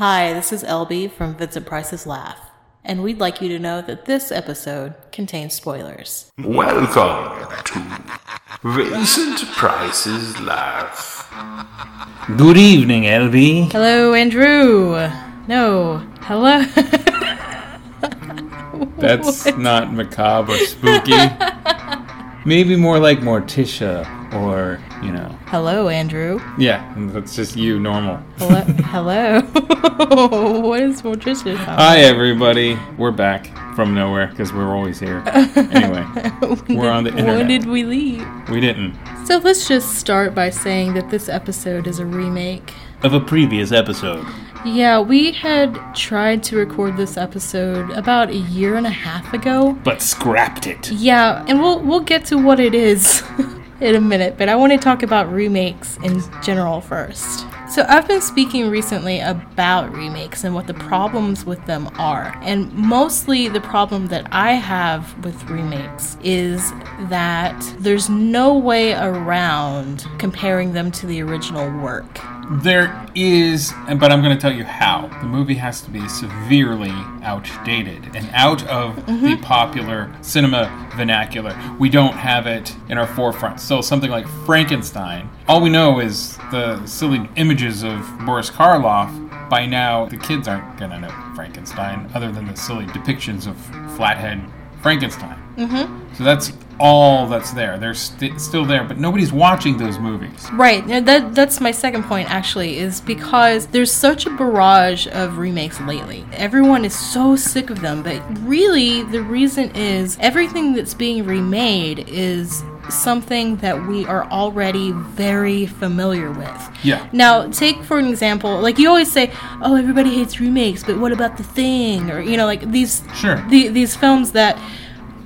Hi, this is LB from Vincent Price's Laugh, and we'd like you to know that this episode contains spoilers. Welcome to Vincent Price's Laugh. Good evening, LB. Hello, Andrew. No, hello. That's not macabre or spooky. Maybe more like Morticia or, you know. hello, Andrew. Yeah, that's just you, normal. Hello. hello. what is Morticia? Hi, everybody. We're back from nowhere because we're always here. Anyway, we're on the internet When did we leave? we didn't. So let's just start by saying that this episode is a remake. Of a previous episode. Yeah, we had tried to record this episode about a year and a half ago. But scrapped it. Yeah, and we'll we'll get to what it is in a minute, but I want to talk about remakes in general first. So I've been speaking recently about remakes and what the problems with them are. And mostly the problem that I have with remakes is that there's no way around comparing them to the original work. There is, but I'm going to tell you how. The movie has to be severely outdated and out of the mm-hmm. popular cinema vernacular. We don't have it in our forefront. So something like Frankenstein, all we know is the silly images of Boris Karloff. By now, the kids aren't going to know Frankenstein, other than the silly depictions of flathead Frankenstein. Mm-hmm. So that's all that's there. They're st- still there, but nobody's watching those movies. Right. That that's my second point actually is because there's such a barrage of remakes lately. Everyone is so sick of them, but really the reason is everything that's being remade is something that we are already very familiar with. Yeah. Now, take for an example, like you always say, "Oh, everybody hates remakes, but what about the thing?" or you know, like these Sure. the, these films that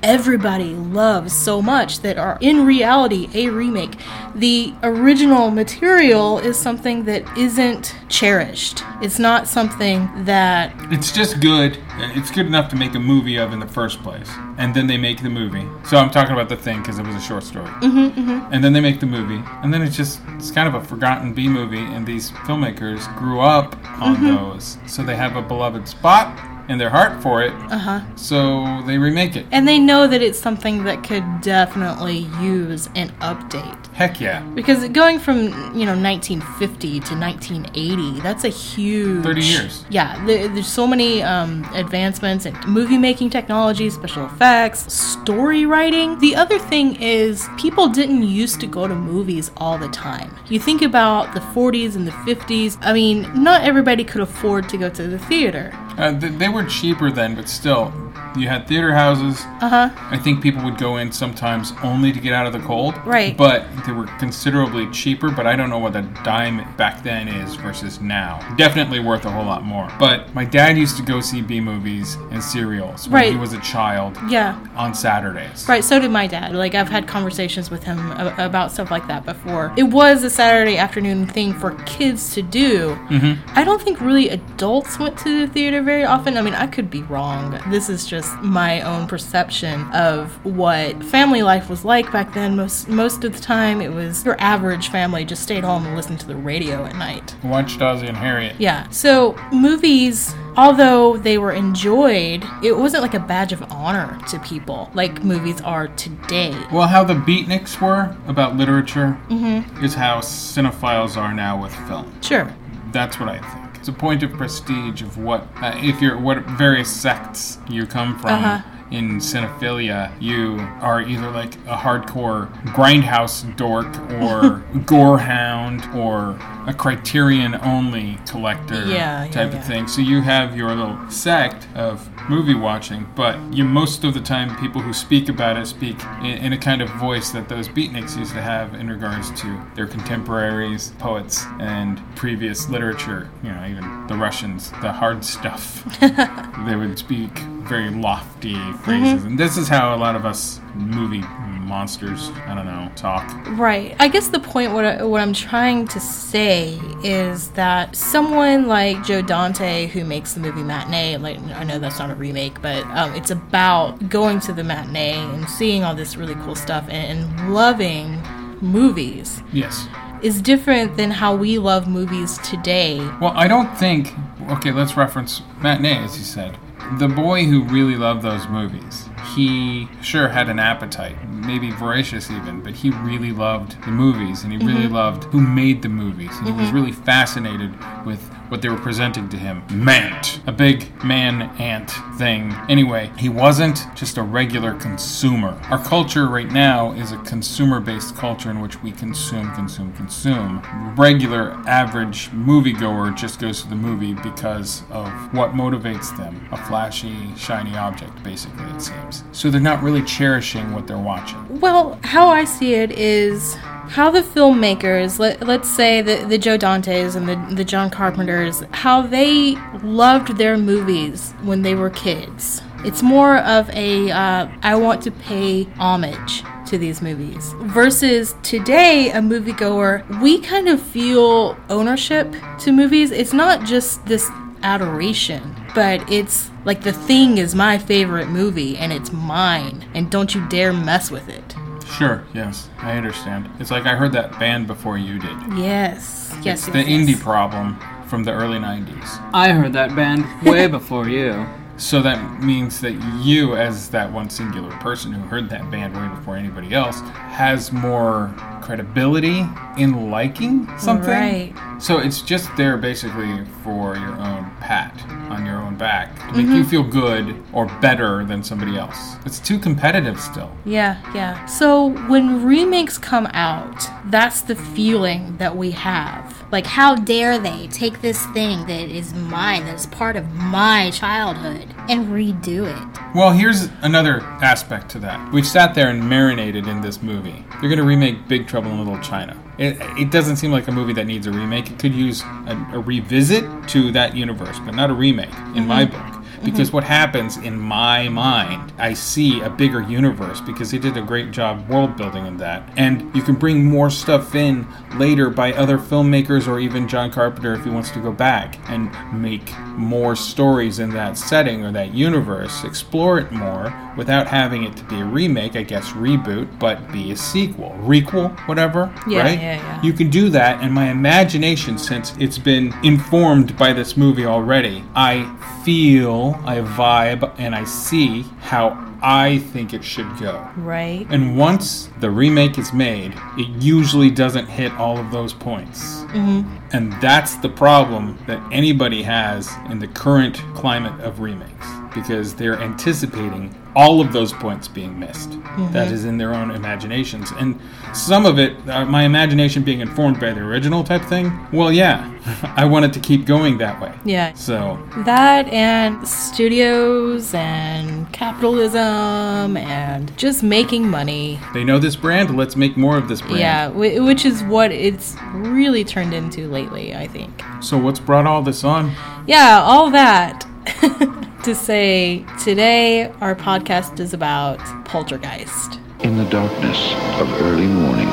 everybody loves so much that are in reality a remake. The original material is something that isn't cherished. It's not something that It's just good. It's good enough to make a movie of in the first place, and then they make the movie. So I'm talking about the thing because it was a short story. Mm-hmm, And then they make the movie, and then it's just it's kind of a forgotten B movie. And these filmmakers grew up on those, so they have a beloved spot in their heart for it. Uh-huh. So they remake it. and they know that it's something that could definitely use an update. Heck yeah, Because going from, you know, 1950 to 1980, that's a huge 30 years. Yeah, there, there's so many um, advancements in movie making technology, special effects, story writing. The other thing is, people didn't used to go to movies all the time. You think about the 40s and the 50s, I mean, not everybody could afford to go to the theater. uh, th- they were cheaper then, but still, you had theater houses. Uh huh. I think people would go in sometimes only to get out of the cold. Right. But they were considerably cheaper, but I don't know what a dime back then is versus now. Definitely worth a whole lot more. But my dad used to go see B movies and serials when he was a child Yeah. on Saturdays. Right, so did my dad. Like, I've had conversations with him about stuff like that before. It was a Saturday afternoon thing for kids to do. Mm-hmm. I don't think really adults went to the theater very often. I mean, I could be wrong. This is just my own perception of what family life was like back then. Most most of the time, it was your average family just stayed home and listened to the radio at night. Watched Ozzie and Harriet. Yeah. So movies, although they were enjoyed, it wasn't like a badge of honor to people like movies are today. Well, how the beatniks were about literature Mm-hmm. is how cinephiles are now with film. Sure. That's what I think. It's a point of prestige of what, uh, if you're, what various sects you come from. Uh-huh. In cinephilia, you are either like a hardcore grindhouse dork or gorehound or a criterion only collector Yeah, type yeah. of thing. So you have your little sect of movie watching, but you most of the time people who speak about it speak in, in a kind of voice that those beatniks used to have in regards to their contemporaries, poets, and previous literature. You know, even the Russians, the hard stuff. they would speak very lofty phrases, Mm-hmm. and this is how a lot of us movie monsters, I don't know, talk. Right. I guess the point what I, what I'm trying to say is that someone like Joe Dante who makes the movie Matinee, like I know that's not a remake, but um, it's about going to the matinee and seeing all this really cool stuff and, and loving movies Yes. is different than how we love movies today. Well, I don't think okay, let's reference matinee, as you said. The boy who really loved those movies, he sure had an appetite, maybe voracious even, but he really loved the movies and he really mm-hmm. loved who made the movies. And he was mm-hmm. really fascinated with what they were presenting to him. Mant, a big man ant thing. Anyway, he wasn't just a regular consumer. Our culture right now is a consumer based culture in which we consume, consume, consume. Regular, average moviegoer just goes to the movie because of what motivates them a flashy, shiny object, basically, it seems. So they're not really cherishing what they're watching. Well, how I see it is how the filmmakers, let, let's say the, the Joe Dantes and the, the John Carpenters, how they loved their movies when they were kids. It's more of a, uh, I want to pay homage to these movies. Versus today, a moviegoer, we kind of feel ownership to movies. It's not just this adoration, but it's like the thing is my favorite movie and it's mine, and don't you dare mess with it. Sure, yes, I understand. It's like I heard that band before you did. Yes, yes, It's the yes, yes. indie problem from the early 90s. I heard that band way before you. So that means that you, as that one singular person who heard that band way before anybody else, has more credibility in liking something. Right. So it's just there basically for your own pat on your own back to make Mm-hmm. you feel good or better than somebody else. It's too competitive still. Yeah, yeah. So when remakes come out, that's the feeling that we have. Like, how dare they take this thing that is mine, that is part of my childhood, and redo it? Well, here's another aspect to that. We've sat there and marinated in this movie. They're going to remake Big Trouble in Little China. It, it doesn't seem like a movie that needs a remake. It could use a, a revisit to that universe, but not a remake, in my mm-hmm. book. Because mm-hmm. what happens in my mind, I see a bigger universe because they did a great job world building in that. And you can bring more stuff in later by other filmmakers or even John Carpenter if he wants to go back and make more stories in that setting or that universe, explore it more without having it to be a remake, I guess reboot, but be a sequel, requel, whatever. Yeah, right? yeah, yeah. You can do that, and my imagination, since it's been informed by this movie already, I feel, I vibe, and I see how I think it should go. Right. And once the remake is made, it usually doesn't hit all of those points. Mm-hmm. And that's the problem that anybody has in the current climate of remakes because they're anticipating all of those points being missed. That is in their own imaginations. And some of it, uh, my imagination being informed by the original type thing, well, yeah, I want it to keep going that way. Yeah. So, That and studios and capitalism and just making money. they know this brand, let's make more of this brand. Yeah, whi- which is what it's really turned into lately, I think. So, what's brought all this on? Yeah, all that to say today our podcast is about poltergeist. In the darkness of early morning,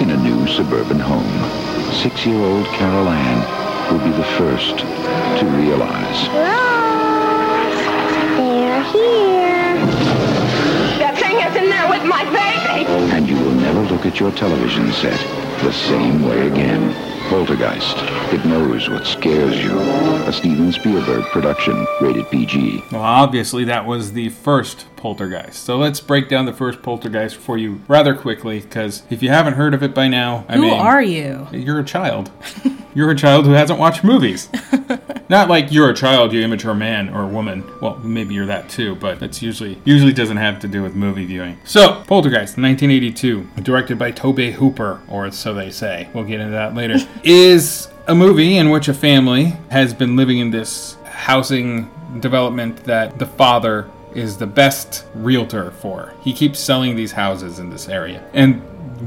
in a new suburban home, six-year-old Carol Anne will be the first to realize They're here. That thing is in there with my baby. and you will never look at your television set the same way again. Poltergeist. It knows what scares you. A Steven Spielberg production, rated PG. Well, obviously, that was the first poltergeist. So let's break down the first poltergeist for you rather quickly, because if you haven't heard of it by now, I Who mean, are you? You're a child. you're a child who hasn't watched movies. Not like you're a child, you immature man or woman. Well, maybe you're that too, but that's usually usually doesn't have to do with movie viewing. So, Poltergeist, 1982, directed by Tobe Hooper, or so they say. We'll get into that later. is a movie in which a family has been living in this housing development that the father is the best realtor for. He keeps selling these houses in this area. And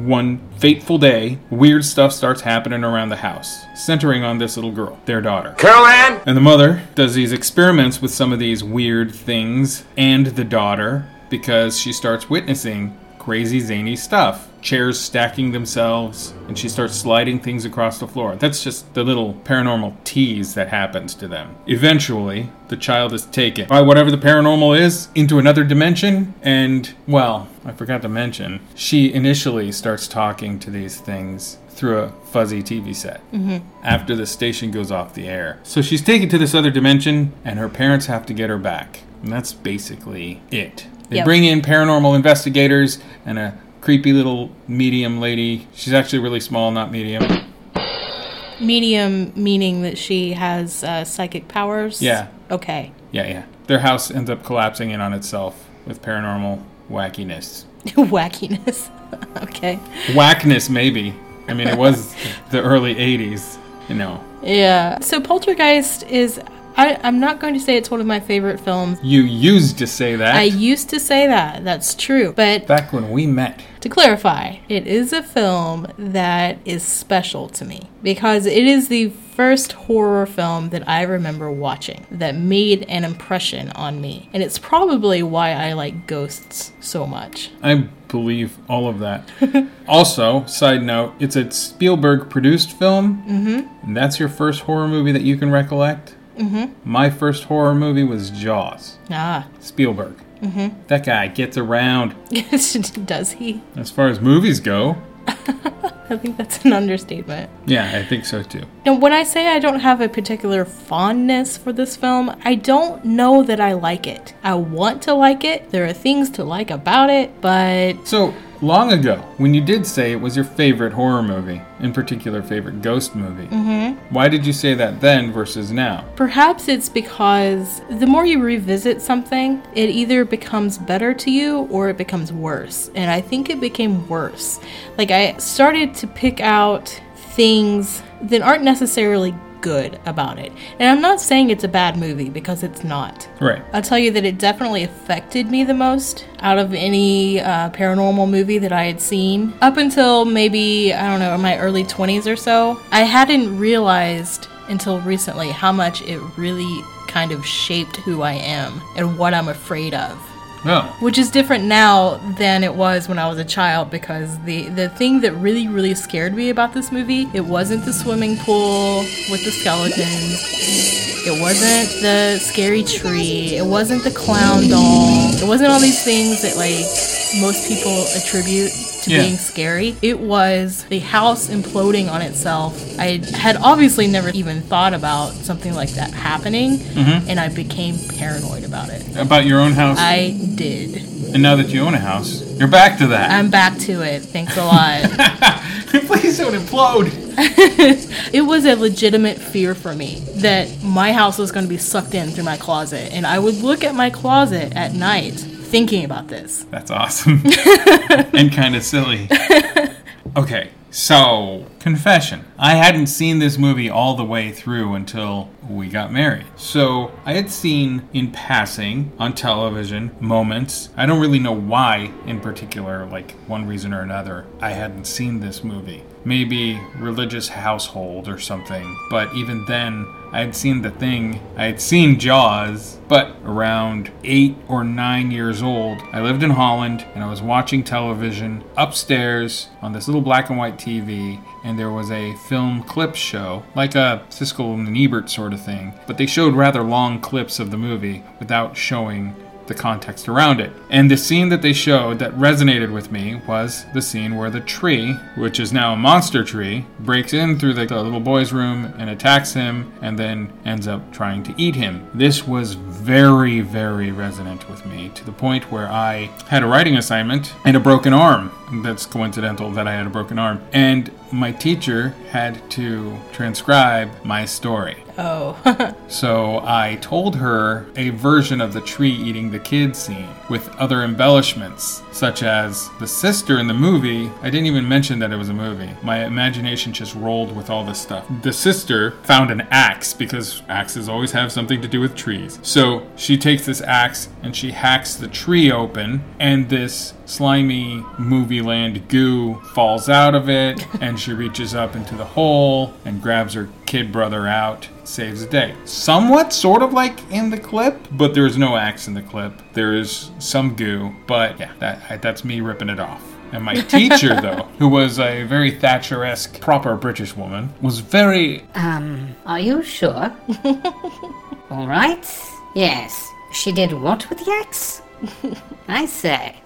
one fateful day, weird stuff starts happening around the house, centering on this little girl, their daughter. Carol Anne? And the mother does these experiments with some of these weird things and the daughter because she starts witnessing crazy zany stuff. Chairs stacking themselves, and she starts sliding things across the floor. That's just the little paranormal tease that happens to them. Eventually, the child is taken by whatever the paranormal is into another dimension, and, well, I forgot to mention, she initially starts talking to these things through a fuzzy TV set mm-hmm. after the station goes off the air. So she's taken to this other dimension, and her parents have to get her back. And that's basically it. They Yep. bring in paranormal investigators and a creepy little medium lady. She's actually really small, not medium. Medium meaning that she has uh, psychic powers. Yeah. Okay. Yeah, yeah. Their house ends up collapsing in on itself with paranormal wackiness. Wackiness. okay. Whackness, maybe. I mean, it was the early 80s, you know. Yeah. So Poltergeist is. I, I'm not going to say it's one of my favorite films. You used to say that I used to say that. That's true. But back when we met. To clarify, it is a film that is special to me because it is the first horror film that I remember watching that made an impression on me. And it's probably why I like ghosts so much. I believe all of that. also, side note, it's a Spielberg produced film. Mm-hmm. And that's your first horror movie that you can recollect? Mm-hmm. My first horror movie was Jaws. Ah, Spielberg. Mm-hmm. That guy gets around. does he? As far as movies go, I think that's an understatement. yeah, I think so too. And when I say I don't have a particular fondness for this film, I don't know that I like it. I want to like it. There are things to like about it, but So, long ago, when you did say it was your favorite horror movie, in particular, favorite ghost movie, mm-hmm. why did you say that then versus now? perhaps it's because the more you revisit something, it either becomes better to you or it becomes worse. And I think it became worse. Like, I started to pick out things that aren't necessarily good about it. And I'm not saying it's a bad movie because it's not. Right. I'll tell you that it definitely affected me the most out of any uh, paranormal movie that I had seen. Up until maybe, I don't know, my early 20s or so, I hadn't realized until recently how much it really kind of shaped who I am and what I'm afraid of Which is different now than it was when I was a child because the the thing that really really scared me about this movie it wasn't the swimming pool with the skeletons. It wasn't the scary tree. It wasn't the clown doll. It wasn't all these things that like most people attribute to Yeah. being scary it was the house imploding on itself I had obviously never even thought about something like that happening mm-hmm. and I became paranoid about it about your own house. I did. and now that you own a house, you're back to that. I'm back to it. Thanks a lot. Please don't implode. it was a legitimate fear for me that my house was going to be sucked in through my closet. And I would look at my closet at night thinking about this. That's awesome. and kind of silly. Okay, so, confession. I hadn't seen this movie all the way through until we got married. So, I had seen in passing on television moments. I don't really know why, in particular, like one reason or another, I hadn't seen this movie. Maybe religious household or something. But even then, I had seen The Thing, I had seen Jaws, but around eight or nine years old, I lived in Holland and I was watching television upstairs on this little black and white TV, and there was a film clip show, like a Siskel and Ebert sort of thing, but they showed rather long clips of the movie without showing the context around it. And the scene that they showed that resonated with me was the scene where the tree, which is now a monster tree, breaks in through the, the little boy's room and attacks him and then ends up trying to eat him. This was very, very resonant with me to the point where I had a writing assignment and a broken arm. That's coincidental that I had a broken arm. And my teacher had to transcribe my story. Oh. So I told her a version of the tree eating the kid scene with other embellishments, such as the sister in the movie. I didn't even mention that it was a movie. My imagination just rolled with all this stuff. The sister found an axe because axes always have something to do with trees. So she takes this axe and she hacks the tree open, and this slimy movie land goo falls out of it, and she reaches up into the hole and grabs her kid brother out, saves the day. Somewhat sort of like in the clip, but there's no axe in the clip. There is some goo, but yeah, that that's me ripping it off. And my teacher, though, who was a very Thatcher-esque, proper British woman, was very Um, are you sure? All right. Yes. She did what with the axe? I say.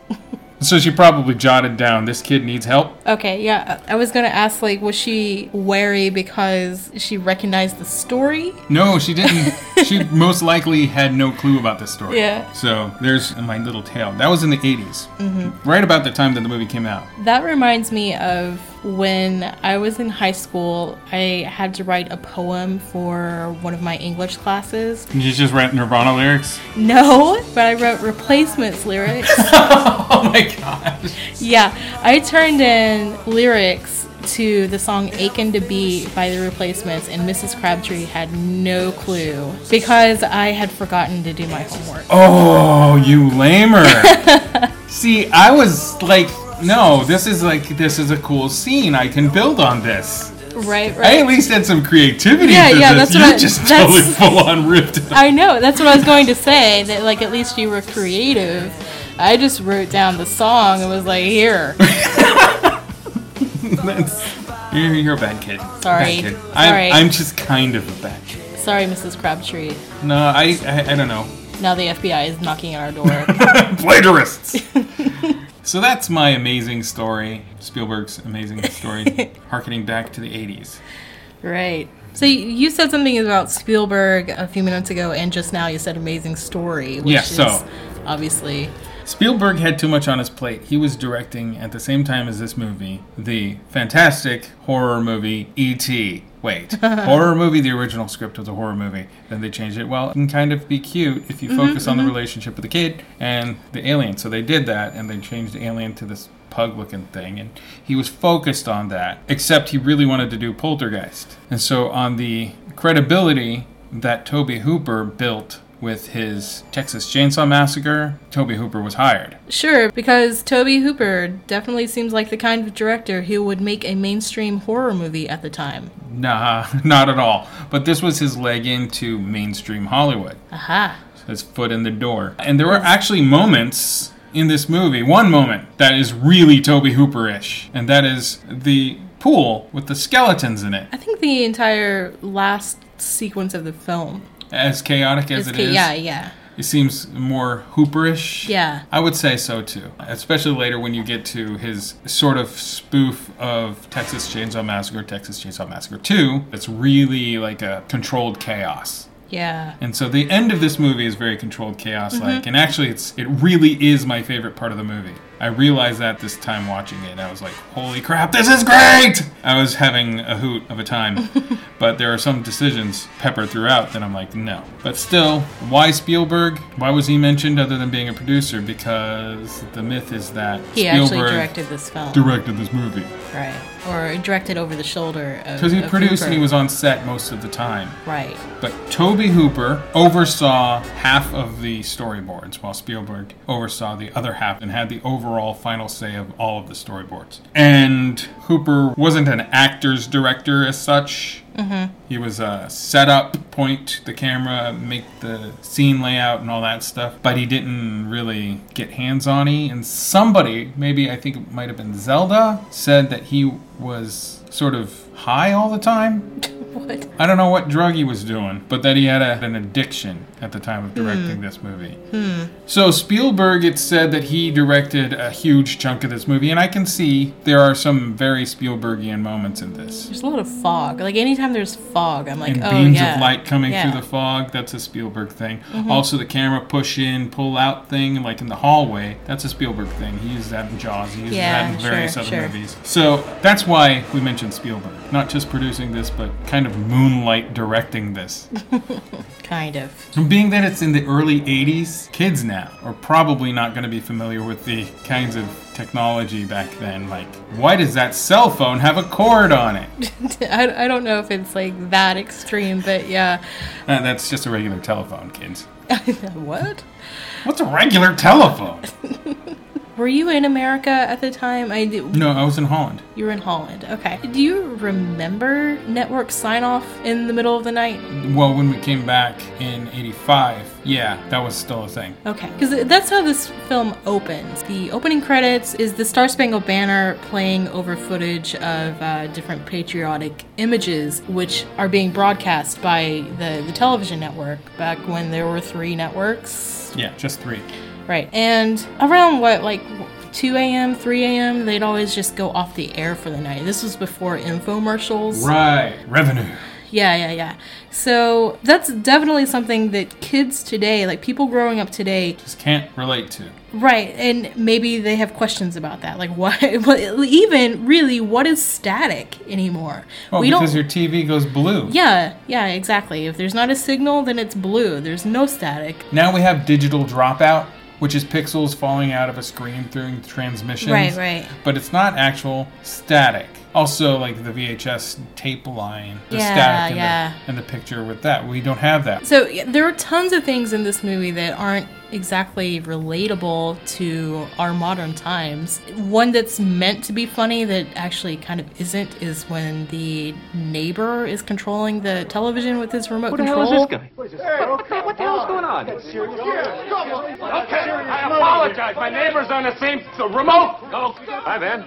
So she probably jotted down, this kid needs help. Okay, yeah. I was gonna ask, like, was she wary because she recognized the story? No, she didn't. she most likely had no clue about this story. Yeah. So there's my little tale. That was in the 80s. Mm-hmm. Right about the time that the movie came out. That reminds me of when I was in high school. I had to write a poem for one of my English classes. Did you just write Nirvana lyrics? No, but I wrote replacements lyrics. oh my gosh. yeah, I turned in lyrics to the song Achin' to Be by the Replacements, and Mrs. Crabtree had no clue because I had forgotten to do my homework. Oh, you lamer. See, I was like, no, this is like, this is a cool scene. I can build on this. Right, right. I at least had some creativity Yeah, yeah, this. that's you what I- just totally full on ripped it. I know, that's what I was going to say, that like at least you were creative. I just wrote down the song and was like, here. You're, you're a bad kid. Sorry. Bad kid. Sorry. I'm, I'm just kind of a bad kid. Sorry, Mrs. Crabtree. No, I, I, I don't know. Now the FBI is knocking on our door. Plagiarists. so that's my amazing story, Spielberg's amazing story, harkening back to the 80s. right. So you- said something about Spielberg a few minutes ago, and just now you said amazing story, which Yeah, is obviously Spielberg had too much on his plate. He was directing at the same time as this movie, the fantastic horror movie E.T. Wait, horror movie. The original script was a horror movie. Then they changed it. Well, it can kind of be cute if you mm-hmm, focus on the mm-hmm. relationship of the kid and the alien. So they did that, and they changed the alien to this pug-looking thing, and he was focused on that. Except he really wanted to do Poltergeist, and so on the credibility that Tobe Hooper built with his Texas Chainsaw Massacre, Tobe Hooper was hired. Sure, because Tobe Hooper definitely seems like the kind of director who would make a mainstream horror movie at the time. Nah, not at all. But this was his leg into mainstream Hollywood, Aha. his foot in the door. And there were actually moments in this movie, one moment that is really Tobe Hooper ish, and that is the pool with the skeletons in it. I think the entire last sequence of the film As chaotic as is. it is, Yeah, yeah. it seems more Hooperish. Yeah. I would say so too. Especially later when you get to his sort of spoof of Texas Chainsaw Massacre, Texas Chainsaw Massacre 2. It's really like a controlled chaos. Yeah. And so the end of this movie is very controlled chaos like. Mm-hmm. And actually it's it really is my favorite part of the movie. I realized that this time watching it. I was like, "Holy crap, this is great!" I was having a hoot of a time. but there are some decisions peppered throughout that I'm like, "No." But still, why Spielberg? Why was he mentioned other than being a producer? Because the myth is that He Spielberg actually directed this film. directed this movie. right. Or directed over the shoulder of. Because he produced Hooper. and he was on set most of the time. Right. But Tobe Hooper oversaw half of the storyboards, while Spielberg oversaw the other half and had the overall final say of all of the storyboards. And Hooper wasn't an actor's director as such. Mm-hmm. He was a setup, point the camera, make the scene layout and all that stuff. But he didn't really get hands on y. And somebody, maybe I think it might have been Zelda, said that he was sort of high all the time. What? I don't know what drug he was doing, but that he had a, an addiction at the time of directing this movie. So Spielberg, it said that he directed a huge chunk of this movie, and I can see there are some very Spielbergian moments in this. There's a lot of fog. Like anytime there's fog, I'm like, And oh beams yeah. of light coming Yeah. Mm-hmm. through the fog, that's a Spielberg thing. Also, the camera push in, pull out thing, like in the hallway, that's a Spielberg thing. He used that in Jaws, he uses Yeah, that in various sure, other sure. movies. So that's why we mentioned Spielberg. Not just producing this, but kind of moonlight directing this. Kind of. Being that it's in the early 80s, kids now are probably not going to be familiar with the kinds of technology back then. Like, why does that cell phone have a cord on it? I, I don't know if it's like that extreme, but yeah. Uh, that's just a regular telephone, kids. what? What's a regular telephone? Were you in America at the time? I do. No, I was in Holland. You were in Holland. Okay. Do you remember network sign off in the middle of the night? Well, when we came back in 85, yeah, that was still a thing. Okay. Because that's how this film opens. The opening credits is the Star Spangled Banner playing over footage of uh, different patriotic images, which are being broadcast by the, the television network back when there were three networks. Yeah, just three. Right. And around what, like 2 a.m., 3 a.m., they'd always just go off the air for the night. This was before infomercials. Right. Revenue. Yeah, yeah, yeah. So that's definitely something that kids today, like people growing up today, Just can't relate to. right, and maybe they have questions about that. Like, what, even really, what is static anymore? Well, we because don't. your TV goes blue. yeah, yeah, exactly. If there's not a signal, then it's blue. There's no static. Now we have digital dropout, which is pixels falling out of a screen through transmissions. Right, right. But it's not actual static. Also, like the VHS tape line, the Yeah, static in, yeah. the, in the picture with that. We don't have that. So there are tons of things in this movie that aren't exactly relatable to our modern times. One that's meant to be funny that actually kind of isn't is when the neighbor is controlling the television with his remote control. What the hell is this guy? What the hell's going on? Okay, I apologize. My neighbor's on the same the remote. Hi, Ben.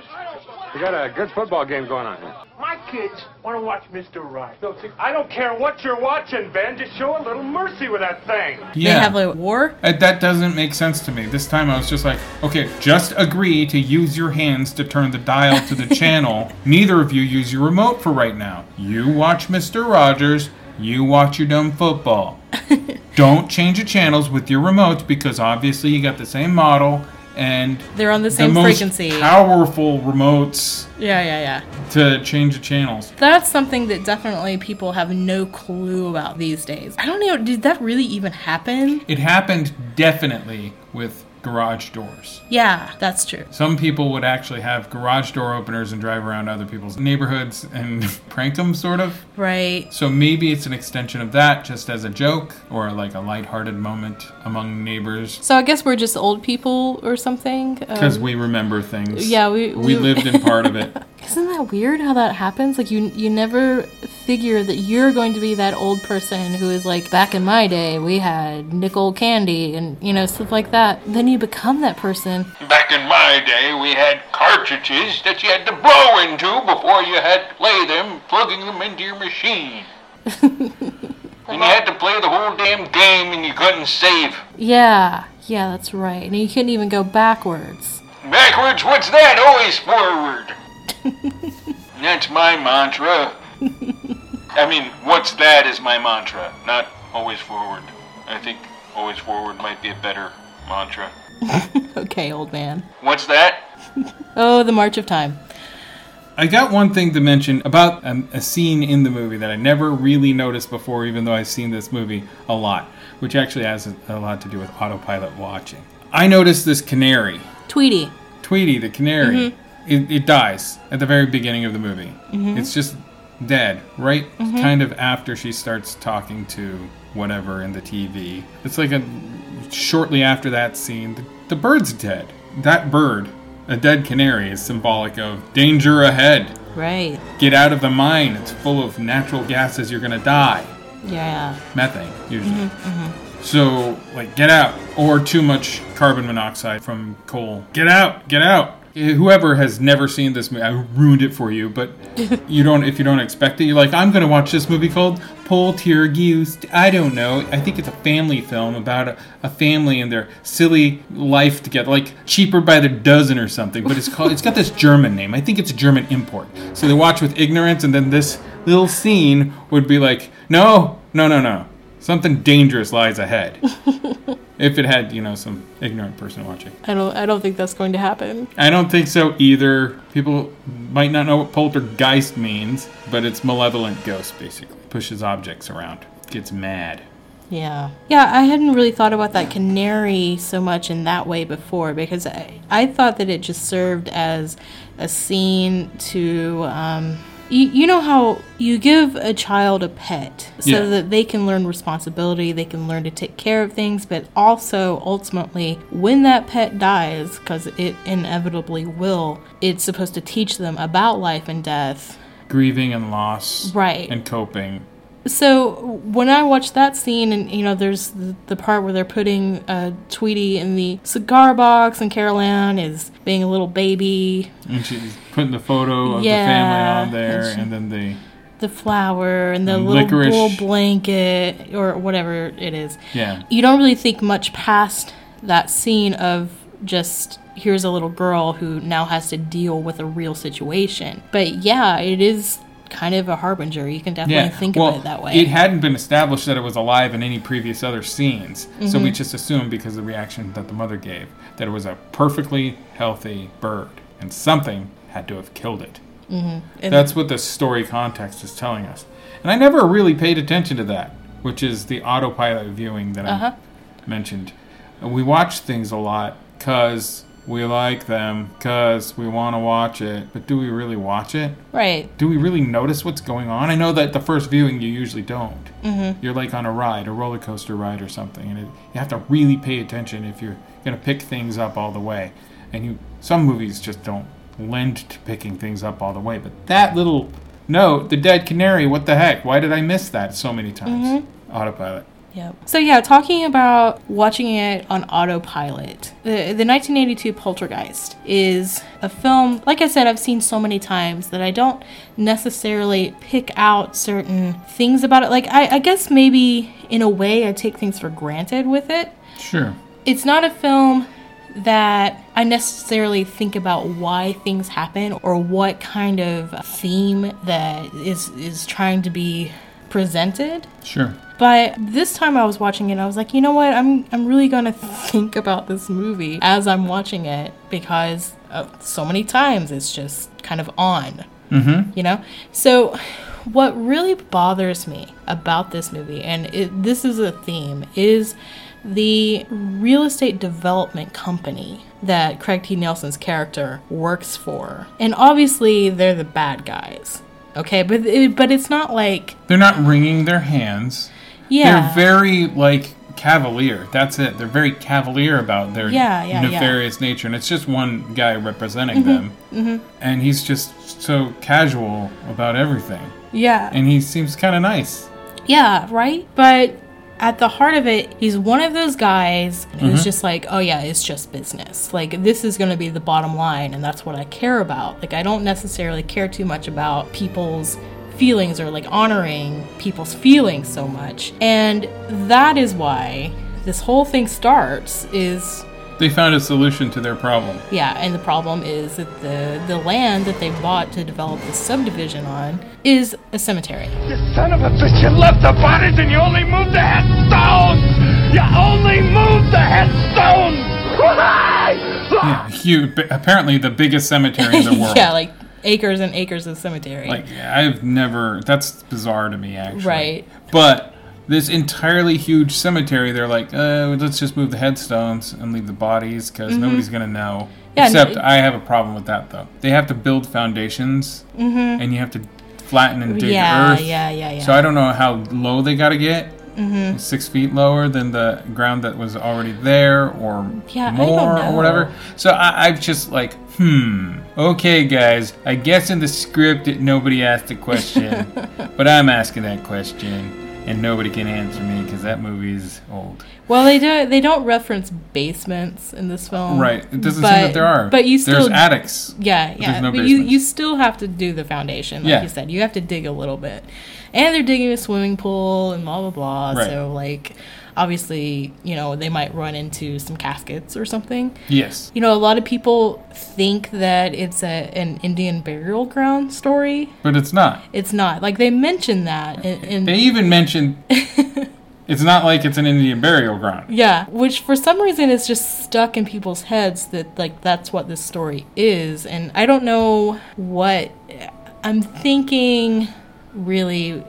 We got a good football game going on here. My kids want to watch Mr. Right. no I don't care what you're watching, Ben. Just show a little mercy with that thing. Yeah. They have a war. Uh, that doesn't make sense to me. This time I was just like, okay, just agree to use your hands to turn the dial to the channel. Neither of you use your remote for right now. You watch Mr. Rogers, you watch your dumb football. Don't change the channels with your remotes because obviously you got the same model and They're on the same most frequency. powerful remotes Yeah, yeah, yeah. to change the channels. That's something that definitely people have no clue about these days. I don't know, did that really even happen? It happened definitely with garage doors. Yeah, that's true. Some people would actually have garage door openers and drive around other people's neighborhoods and prank them, sort of. Right. So maybe it's an extension of that, just as a joke or like a lighthearted moment among neighbors. So I guess we're just old people or something. Because Um, we remember things. yeah, we- we we- lived in part of it. Isn't that weird how that happens? Like you you never figure that you're going to be that old person who is like back in my day we had nickel candy and you know stuff like that. Then you become that person. Back in my day, we had cartridges that you had to blow into before you had to play them, plugging them into your machine. and you had to play the whole damn game and you couldn't save. Yeah, yeah, that's right. And you couldn't even go backwards. Backwards, what's that? Always forward. That's my mantra. I mean, what's that is my mantra, not always forward. I think always forward might be a better mantra. Okay, old man. What's that? Oh, the March of Time. I got one thing to mention about um, a scene in the movie that I never really noticed before, even though I've seen this movie a lot, which actually has a, a lot to do with autopilot watching. I noticed this canary, Tweety. Tweety, the canary. It, it dies at the very beginning of the movie. Mhm. It's just dead, right? Mhm. Kind of after she starts talking to whatever in the TV. It's like a shortly after that scene, the, the bird's dead. That bird, a dead canary, is symbolic of danger ahead. Right. Get out of the mine. It's full of natural gases. You're gonna die. Yeah. Methane, usually. Mhm, mhm. So, like, get out. Or too much carbon monoxide from coal. Get out! Get out! Whoever has never seen this movie, I ruined it for you, but you don't, if you don't expect it, you're like, I'm gonna watch this movie called Poltergeist. I don't know. I think it's a family film about a, a family and their silly life together, like cheaper by the dozen or something, but it's called, it's got this German name. I think it's a German import. So they watch with ignorance, and then this little scene would be like, no, no, no, no. Something dangerous lies ahead. if it had, you know, some ignorant person watching. I don't I don't think that's going to happen. I don't think so either. People might not know what poltergeist means, but it's malevolent ghost, basically. Pushes objects around, gets mad. Yeah. Yeah, I hadn't really thought about that canary so much in that way before because I, I thought that it just served as a scene to. Um, you, you know how you give a child a pet so Yeah. that they can learn responsibility, they can learn to take care of things, but also ultimately, when that pet dies, because it inevitably will, it's supposed to teach them about life and death. Grieving and loss. Right. And coping. So when I watch that scene, and you know, there's the, the part where they're putting uh, Tweety in the cigar box, and Carol Anne is being a little baby, And she's putting the photo of Yeah, the family on there, and she- and then they. the flower, and the And little, licorice. little blanket, or whatever it is. Yeah. You don't really think much past that scene of just here's a little girl who now has to deal with a real situation. But yeah, it is kind of a harbinger. You can definitely think well, of it that way. It hadn't been established that it was alive in any previous other scenes, so we Mhm. just assumed because of the reaction that the mother gave that it was a perfectly healthy bird, and something had to have killed it. Mhm. That's what the story context is telling us, and I never really paid attention to that, which is the autopilot viewing that Uh-huh. I mentioned. We watch things a lot because we like them, because we want to watch it, but do we really watch it? right. do we really notice what's going on? I know that the first viewing you usually don't. Mm-hmm. You're like on a ride, a roller coaster ride or something, and it, you have to really pay attention if you're going to pick things up all the way. And you, some movies just don't lend to picking things up all the way. But that little note, the dead canary, what the heck? Why did I miss that so many times? Mhm. Autopilot. Yep. So yeah, talking about watching it on autopilot. The the 1982 Poltergeist is a film like I said I've seen so many times that I don't necessarily pick out certain things about it. Like I, I guess maybe in a way I take things for granted with it. Sure. It's not a film that I necessarily think about why things happen or what kind of theme that is is trying to be presented. Sure. But this time I was watching it, I was like, you know what? I'm I'm really gonna think about this movie as I'm watching it because uh, so many times it's just kind of on. Mm-hmm. You know. So, what really bothers me about this movie, and it, this is a theme, is the real estate development company that Craig T. Nelson's character works for, and obviously they're the bad guys. Okay, but it, but it's not like They're not wringing their hands. Yeah. They're very like cavalier. That's it. They're very cavalier about their Yeah, yeah, yeah. nefarious nature, and it's just one guy representing Mhm, them, mhm. and he's just so casual about everything, yeah, and he seems kind of nice. Yeah, right? But at the heart of it, he's one of those guys who's Mhm. just like, oh yeah, it's just business. Like, this is going to be the bottom line, and that's what I care about. Like, I don't necessarily care too much about people's feelings or like honoring people's feelings so much. And that is why this whole thing starts is They found a solution to their problem. yeah, and the problem is that the the land that they bought to develop the subdivision on is a cemetery. You son of a bitch, you left the bodies and you only moved the headstones! You only moved the headstones! Yeah, huge. Apparently, the biggest cemetery in the world. yeah, like acres and acres of cemetery. Like yeah, I've never. That's bizarre to me, actually. Right. But this entirely huge cemetery, they're like, uh, let's just move the headstones and leave the bodies because Mhm. nobody's gonna know. Yeah, Except no- I have a problem with that though. They have to build foundations, Mhm. and you have to flatten and dig Yeah, earth. yeah, yeah, yeah. So I don't know how low they got to get. Mhm. Six feet lower than the ground that was already there, or Yeah, more, or whatever. So I, I've just like, hmm. Okay, guys. I guess in the script it, nobody asked a question, but I'm asking that question, and nobody can answer me because that movie's old. Well, they don't They don't reference basements in this film, Right. It doesn't seem that there are. But you still There's attics, Yeah, but yeah. no but you basements. you still have to do the foundation, like Yeah. you said. You have to dig a little bit, and they're digging a swimming pool and blah blah blah. Right. So like, obviously, you know, they might run into some caskets or something. Yes. You know, a lot of people think that it's a an Indian burial ground story. but it's not. It's not. Like they mention that in, in They even mentioned it's not like it's an Indian burial ground. Yeah, which for some reason is just stuck in people's heads that like that's what this story is, and I don't know what I'm thinking. Really,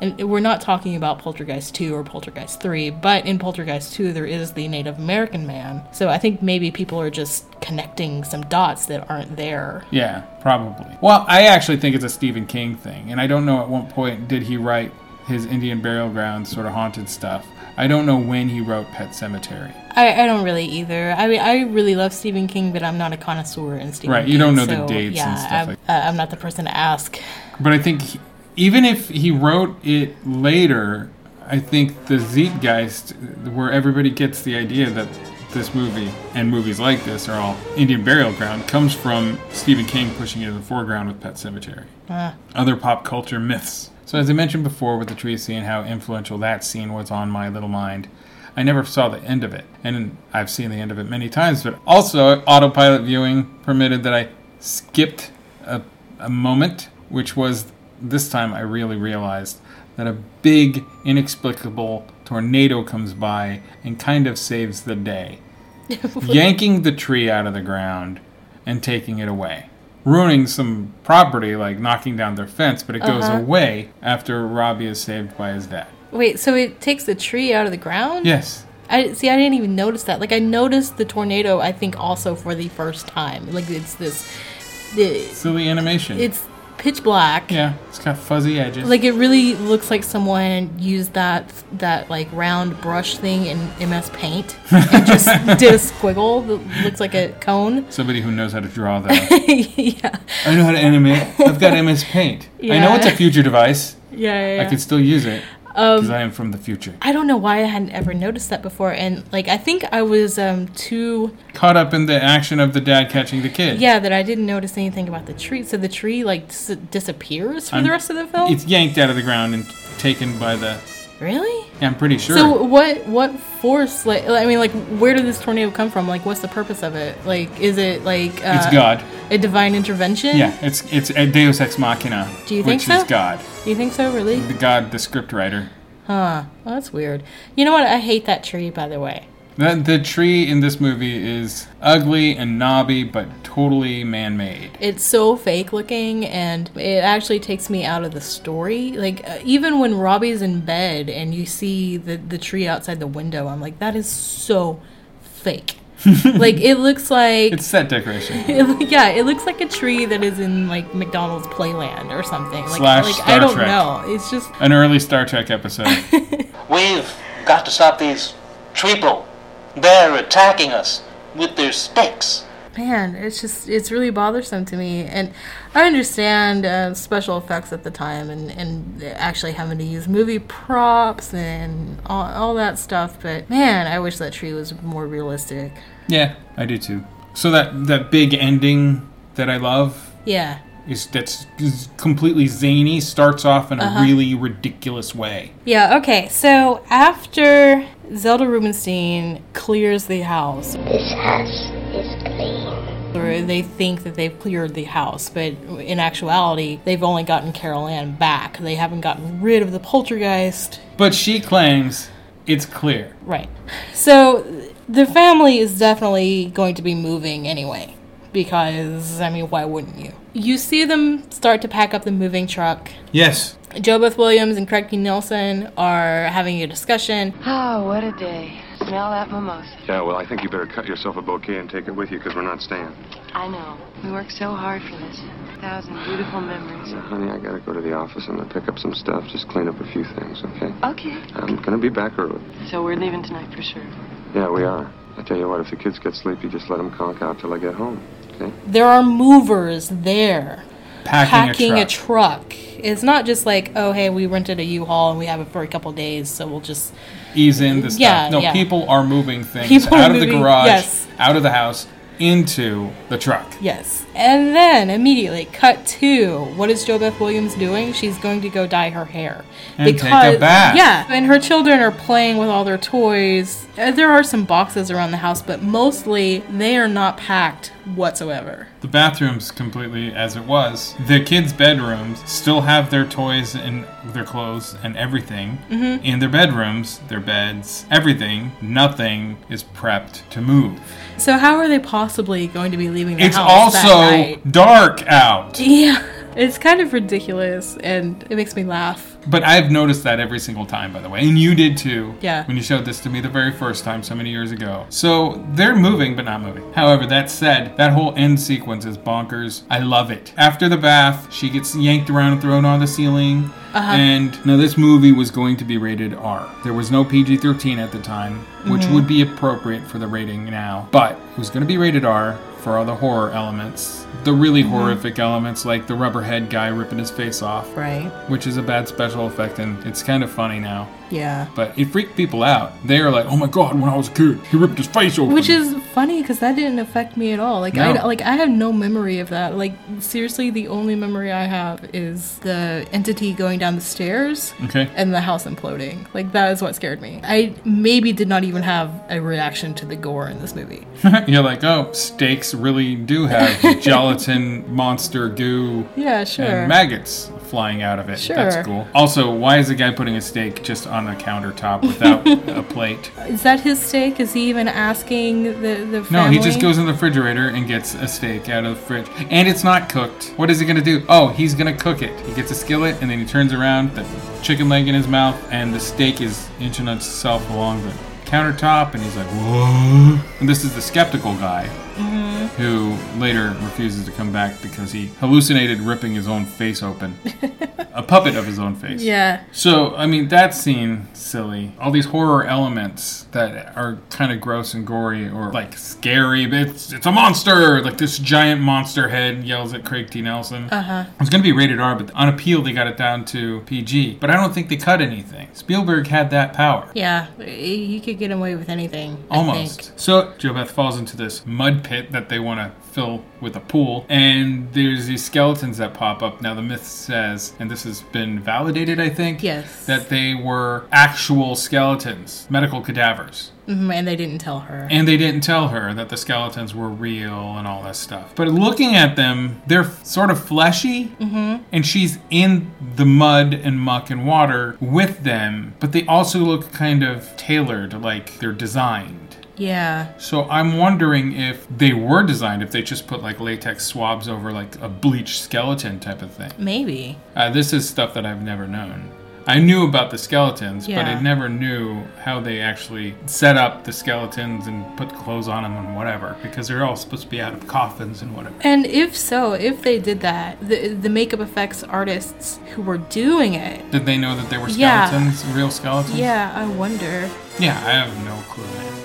and we're not talking about Poltergeist two or Poltergeist three, but in Poltergeist two there is the Native American man. So I think maybe people are just connecting some dots that aren't there. Yeah, probably. Well, I actually think it's a Stephen King thing, and I don't know at what point did he write his Indian burial ground sort of haunted stuff. I don't know when he wrote Pet Sematary. I, I don't really either. I mean, I really love Stephen King, but I'm not a connoisseur in Stephen Right, King. you don't know the so, dates and yeah, stuff I'm, like- uh, I'm not the person to ask. But I think he, even if he wrote it later, I think the Zeitgeist, where everybody gets the idea that this movie and movies like this are all Indian burial ground, comes from Stephen King pushing it in the foreground with Pet Sematary. Ah. Other pop culture myths. So, as I mentioned before with the tree scene, how influential that scene was on my little mind, I never saw the end of it. And I've seen the end of it many times, but also autopilot viewing permitted that I skipped a, a moment, which was this time I really realized that a big, inexplicable tornado comes by and kind of saves the day, yanking the tree out of the ground and taking it away. Ruining some property, like knocking down their fence, but it goes Uh-huh. away after Robbie is saved by his dad. Wait, so it takes the tree out of the ground? Yes. I see. I didn't even notice that. Like I noticed the tornado. I think also for the first time. Like it's this. The, Silly animation. it's pitch black. yeah, it's got fuzzy edges. Like it really looks like someone used that that like round brush thing in MS Paint and just did a squiggle that looks like a cone. Somebody who knows how to draw though. yeah. I know how to animate. I've got MS Paint. Yeah. I know it's a future device. Yeah, yeah, yeah. I can still use it because I am from the future. I don't know why I hadn't ever noticed that before, and like I think I was um too Caught up in the action of the dad catching the kid. yeah that I didn't notice anything about the tree. So the tree like dis- disappears for I'm- the rest of the film. It's yanked out of the ground and taken by the. Really? Yeah, I'm pretty sure. So what what force like I mean like where did this tornado come from? Like what's the purpose of it? Like is it like uh, it's God. a divine intervention? Yeah, it's it's a Deus Ex Machina. Do you think which so? is God. You think so? Really? The God, the script writer. Huh. Well, that's weird. You know what? I hate that tree. By the way. The, the tree in this movie is ugly and knobby, but totally man-made. It's so fake looking, and it actually takes me out of the story. Like uh, even when Robbie's in bed and you see the the tree outside the window, I'm like, that is so fake. like it looks like It's set decoration. It, yeah, it looks like a tree that is in like McDonald's Playland or something. Like, Slash like Star I don't Trek. know. It's just An early Star Trek episode. We've got to stop these people. They're attacking us with their sticks. man, it's just it's really bothersome to me. And I understand uh, special effects at the time and and actually having to use movie props and all, all that stuff. But man, I wish that tree was more realistic. yeah, I do too. So that that big ending that I love Yeah. Is that's is completely zany. Starts off in a Uh-huh. really ridiculous way. Yeah, okay. So after Zelda Rubinstein clears the house, This house is clean. or they think that they've cleared the house, but in actuality, they've only gotten Carol Anne back. They haven't gotten rid of the poltergeist. But she claims it's clear. Right. So the family is definitely going to be moving anyway. Because, I mean, why wouldn't you? You see them start to pack up the moving truck. Yes. JoBeth Williams and Craig T. Nelson are having a discussion. Oh, what a day. Smell that mimosa. Yeah, well, I think you better cut yourself a bouquet and take it with you because we're not staying. I know. We worked so hard for this. A thousand beautiful memories. Now, honey, I gotta go to the office and pick up some stuff. Just clean up a few things, okay? Okay. I'm gonna be back early. So we're leaving tonight for sure. Yeah, we are. I tell you what, if the kids get sleepy, just let them conk out till I get home, okay? There are movers there. Packing, a truck. It's not just like, oh, hey, we rented a U-Haul and we have it for a couple days, so we'll just Ease in the stuff. No, yeah. people are moving things People out of the garage, yes. out of the house, into the truck. Yes. And then immediately cut to what is JoBeth Williams doing? She's going to go dye her hair. And take a bath. Yeah. And her children are playing with all their toys. Uh, There are some boxes around the house, but mostly they are not packed whatsoever. The bathroom's completely as it was. The kids' bedrooms still have their toys and their clothes and everything Mhm. in their bedrooms, their beds, everything. Nothing is prepped to move. So how are they possibly going to be leaving the It's house that also dark out. Yeah. It's kind of ridiculous and it makes me laugh. But I've noticed that every single time, by the way. And you did too. Yeah. When you showed this to me the very first time so many years ago. So they're moving, but not moving. However, that said, that whole end sequence is bonkers. I love it. After the bath, she gets yanked around and thrown on the ceiling. Uh-huh. And now this movie was going to be rated R. There was no PG 13 at the time, which Mhm. would be appropriate for the rating now. But it was going to be rated R for all the horror elements. The really Mhm. horrific elements, like the rubberhead guy ripping his face off Right. which is a bad special effect and it's kind of funny now. Yeah. But it freaked people out. They are like, "Oh my god, when I was a kid, he ripped his face off. Which is funny because that didn't affect me at all. Like No. I like I have no memory of that. Like seriously, the only memory I have is the entity going down the stairs Okay. and the house imploding. Like that is what scared me. I maybe did not even have a reaction to the gore in this movie. You're like, "Oh, really do have gelatin, monster goo, Yeah, sure. and maggots flying out of it. Sure. That's cool." Also, why is the guy putting a steak just on the countertop without a plate? Is that his steak? Is he even asking the the No, he just goes in the refrigerator and gets a steak out of the fridge. And it's not cooked. What is he gonna do? Oh, he's gonna cook it. He gets a skillet and then he turns around, the chicken leg in his mouth, and the steak is inching itself along the countertop, and he's like, "What?" And this is the skeptical guy Mhm. Who later refuses to come back because he hallucinated ripping his own face open. a puppet of his own face. Yeah. So, I mean, that scene, silly. All these horror elements that are kind of gross and gory or like scary. but It's, it's a monster! Like this giant monster head yells at Craig T. Nelson. Uh huh. It was going to be rated R, but on appeal, they got it down to PG. But I don't think they cut anything. Spielberg had that power. Yeah, he could get away with anything. Almost. So JoBeth falls into this mud pit that they want to fill with a pool, and there's these skeletons that pop up. Now the myth says, and this has been validated, I think, Yes. that they were actual skeletons, medical cadavers. Mhm, and they didn't tell her. And they didn't tell her that the skeletons were real and all that stuff. But looking at them, they're sort of fleshy, Mhm. and she's in the mud and muck and water with them, but they also look kind of tailored, like they're designed. Yeah. So I'm wondering if they were designed, if they just put like latex swabs over like a bleached skeleton type of thing. Maybe. Uh, this is stuff that I've never known. I knew about the skeletons, but I never knew how they actually set up the skeletons and put clothes on them and whatever, because they're all supposed to be out of coffins and whatever. And if so, if they did that, the the makeup effects artists who were doing it, Did they know that they were Yeah. skeletons, real skeletons? yeah, I wonder. Yeah, I have no clue.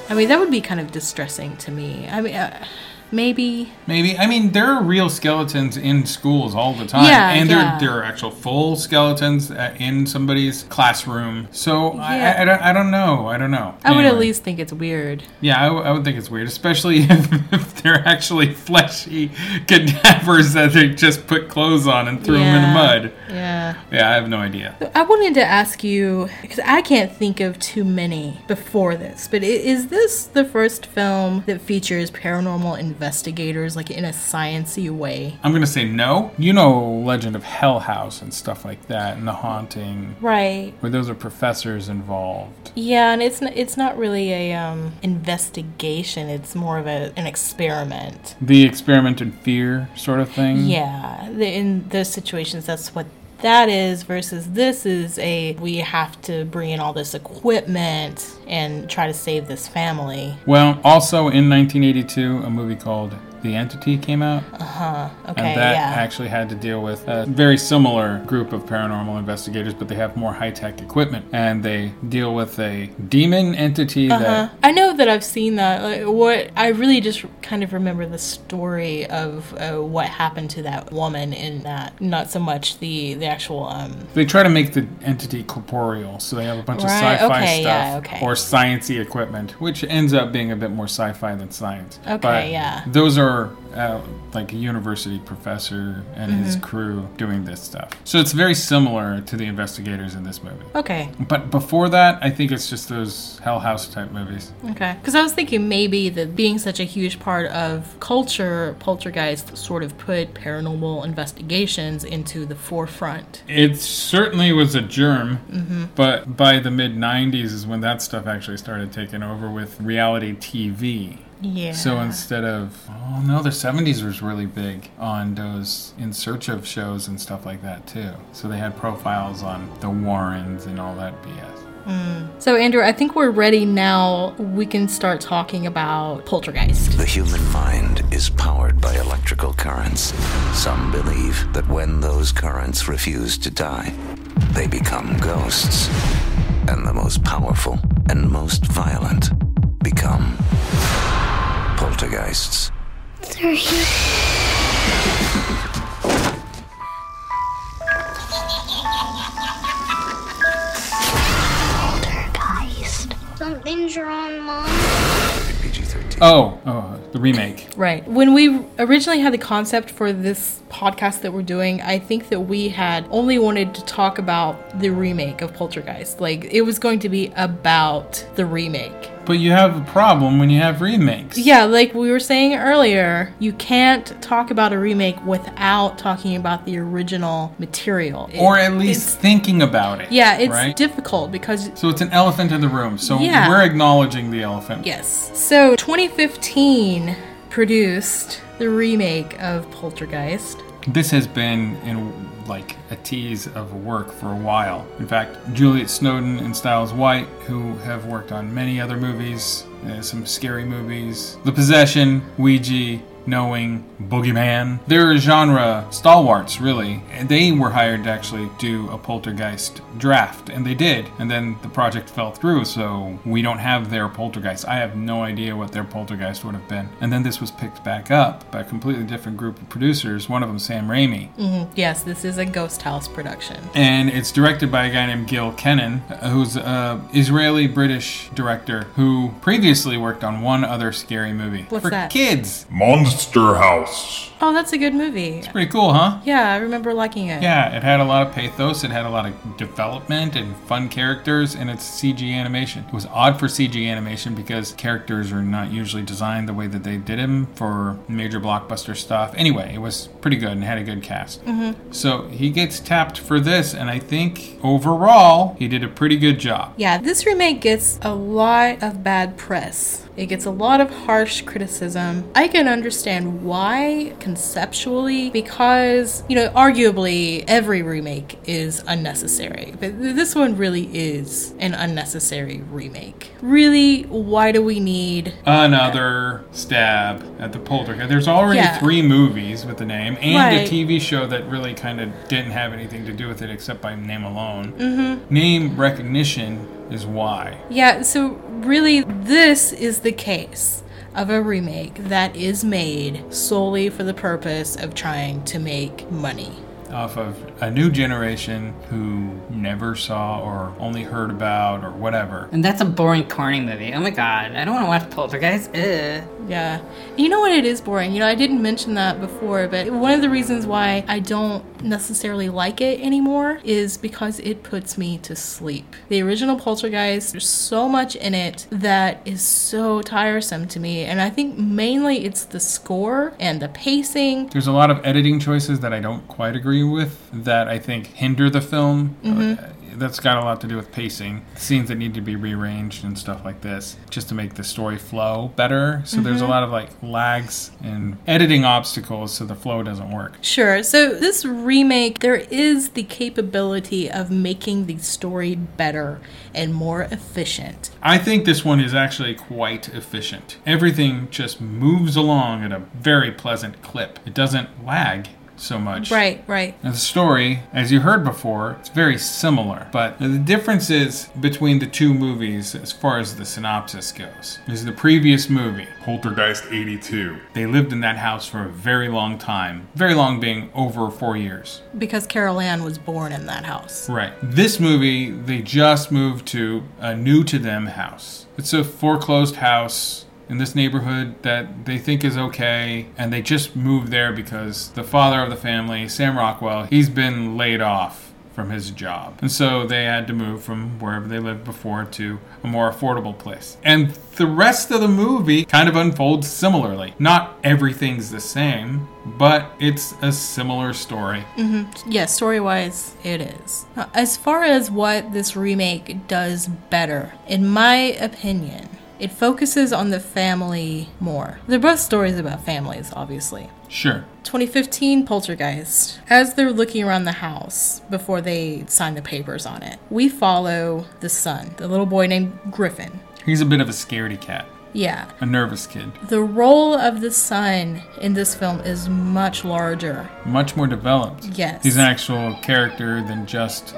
I mean, that would be kind of distressing to me. I mean, uh, maybe. Maybe. I mean, there are real skeletons in schools all the time. Yeah, and yeah. there, there are actual full skeletons uh, in somebody's classroom. So Yeah. I, I, don't, I don't know. I don't know. I would at least think it's weird. Yeah, I, w- I would think it's weird, especially if, if they're actually fleshy cadavers that they just put clothes on and threw them in the mud. Yeah. Yeah, I have no idea. I wanted to ask you because I can't think of too many before this, but is this the first film that features paranormal investigators like in a sciency way? I'm gonna say no. You know, Legend of Hell House and stuff like that, and The Haunting, Right. where those are professors involved. Yeah, and it's n- it's not really a um, investigation. It's more of a, an experiment. The experiment in fear sort of thing. Yeah, the, in those situations, that's what that is. Versus this is a we have to bring in all this equipment and try to save this family. Well, also in 1982, a movie called The Entity came out. Uh huh. Okay. and that yeah. actually had to deal with a very similar group of paranormal investigators, but they have more high tech equipment. And they deal with a demon entity Uh-huh. that. I know that I've seen that. Like, what I really just kind of remember the story of uh, what happened to that woman in that. Not so much the the actual. Um, They try to make the entity corporeal, so they have a bunch of sci-fi okay, stuff yeah, okay. or sciency equipment, which ends up being a bit more sci-fi than science. Okay, But yeah. Those are uh, like a university professor and his Mhm. crew doing this stuff. So it's very similar to the investigators in this movie. okay. But before that, I think it's just those Hell House type movies. Okay. Because I was thinking maybe that being such a huge part of culture, Poltergeist sort of put paranormal investigations into the forefront. It certainly was a germ, Mhm. but by the mid 90s is when that stuff actually started taking over with reality TV. Yeah. So instead of, oh no, the 70s was really big on those in search of shows and stuff like that too. So they had profiles on the Warrens and all that BS. Mm. So, Andrew, I think we're ready now. We can start talking about Poltergeist. The human mind is powered by electrical currents. Some believe that when those currents refuse to die, they become ghosts. And the most powerful and most violent become poltergeists. Something's wrong, Mom. PG-13. Oh, oh, the remake. Right. When we originally had the concept for this podcast that we're doing, I think that we had only wanted to talk about the remake of Poltergeist. Like, it was going to be about the remake. But you have a problem when you have remakes. Yeah, like we were saying earlier, you can't talk about a remake without talking about the original material. It- Or at least thinking about it. yeah, it's right? difficult because So it's an elephant in the room. So Yeah. we're acknowledging the elephant. Yes. So 2015 produced the remake of Poltergeist. This has been in like a tease of work for a while. In fact, Juliet Snowden and Stiles White, who have worked on many other movies, uh, some scary movies, The Possession, Ouija, Knowing, Boogeyman, they're genre stalwarts, really. And they were hired to actually do a poltergeist draft, and they did. And then the project fell through, so we don't have their poltergeist. I have no idea what their poltergeist would have been. And then this was picked back up by a completely different group of producers, one of them Sam Raimi. hmm Yes, this is a Ghost House production. And it's directed by a guy named Gil Kenan, who's a Israeli British director who previously worked on one other scary movie What's for that? kids. Monster House. Oh, that's a good movie. It's pretty cool, huh? Yeah, I remember liking it. Yeah, it had a lot of pathos, it had a lot of development and fun characters, and it's CG animation. It was odd for CG animation because characters are not usually designed the way that they did them for major blockbuster stuff. Anyway, it was pretty good and had a good cast. Mhm. So he gets tapped for this, and I think overall he did a pretty good job. Yeah, this remake gets a lot of bad press. It gets a lot of harsh criticism. I can understand why conceptually, because, you know, arguably every remake is unnecessary. But this one really is an unnecessary remake. Really, why do we need. Another stab at the poltergeist. There's already Yeah. three movies with the name and Right. a TV show that really kind of didn't have anything to do with it except by name alone. Mhm. Name recognition is why. Yeah, so really, this is the case of a remake that is made solely for the purpose of trying to make money. Off of a new generation who never saw or only heard about or whatever. And that's a boring, corny movie. Oh my god, I don't want to watch Poltergeist. Ugh. Yeah. You know what? It is boring. You know, I didn't mention that before, but one of the reasons why I don't necessarily like it anymore is because it puts me to sleep. The original Poltergeist, there's so much in it that is so tiresome to me. And I think mainly it's the score and the pacing. There's a lot of editing choices that I don't quite agree with that I think hinder the film. Mhm. Uh, that's got a lot to do with pacing. Scenes that need to be rearranged and stuff like this just to make the story flow better. So there's a lot of like lags and editing obstacles so the flow doesn't work. Sure. So this remake, there is the capability of making the story better and more efficient. I think this one is actually quite efficient. Everything just moves along at a very pleasant clip. It doesn't lag so much. Right, right. Now, the story, as you heard before, it's very similar, but the differences between the two movies, as far as the synopsis goes, is the previous movie, Poltergeist 82. They lived in that house for a very long time, very long being over four years. Because Carol Anne was born in that house. Right. This movie, they just moved to a new to them house. It's a foreclosed house in this neighborhood that they think is okay, and they just moved there because the father of the family, Sam Rockwell, he's been laid off from his job. And so they had to move from wherever they lived before to a more affordable place. And the rest of the movie kind of unfolds similarly. Not everything's the same, but it's a similar story. hmm Yeah, story wise, it is. As far as what this remake does better, in my opinion, it focuses on the family more. They're both stories about families, obviously. Sure. 2015 Poltergeist. As they're looking around the house before they sign the papers on it, we follow the son, the little boy named Griffin. He's a bit of a scaredy cat. Yeah. A nervous kid. The role of the son in this film is much larger. Much more developed. Yes. He's an actual character than just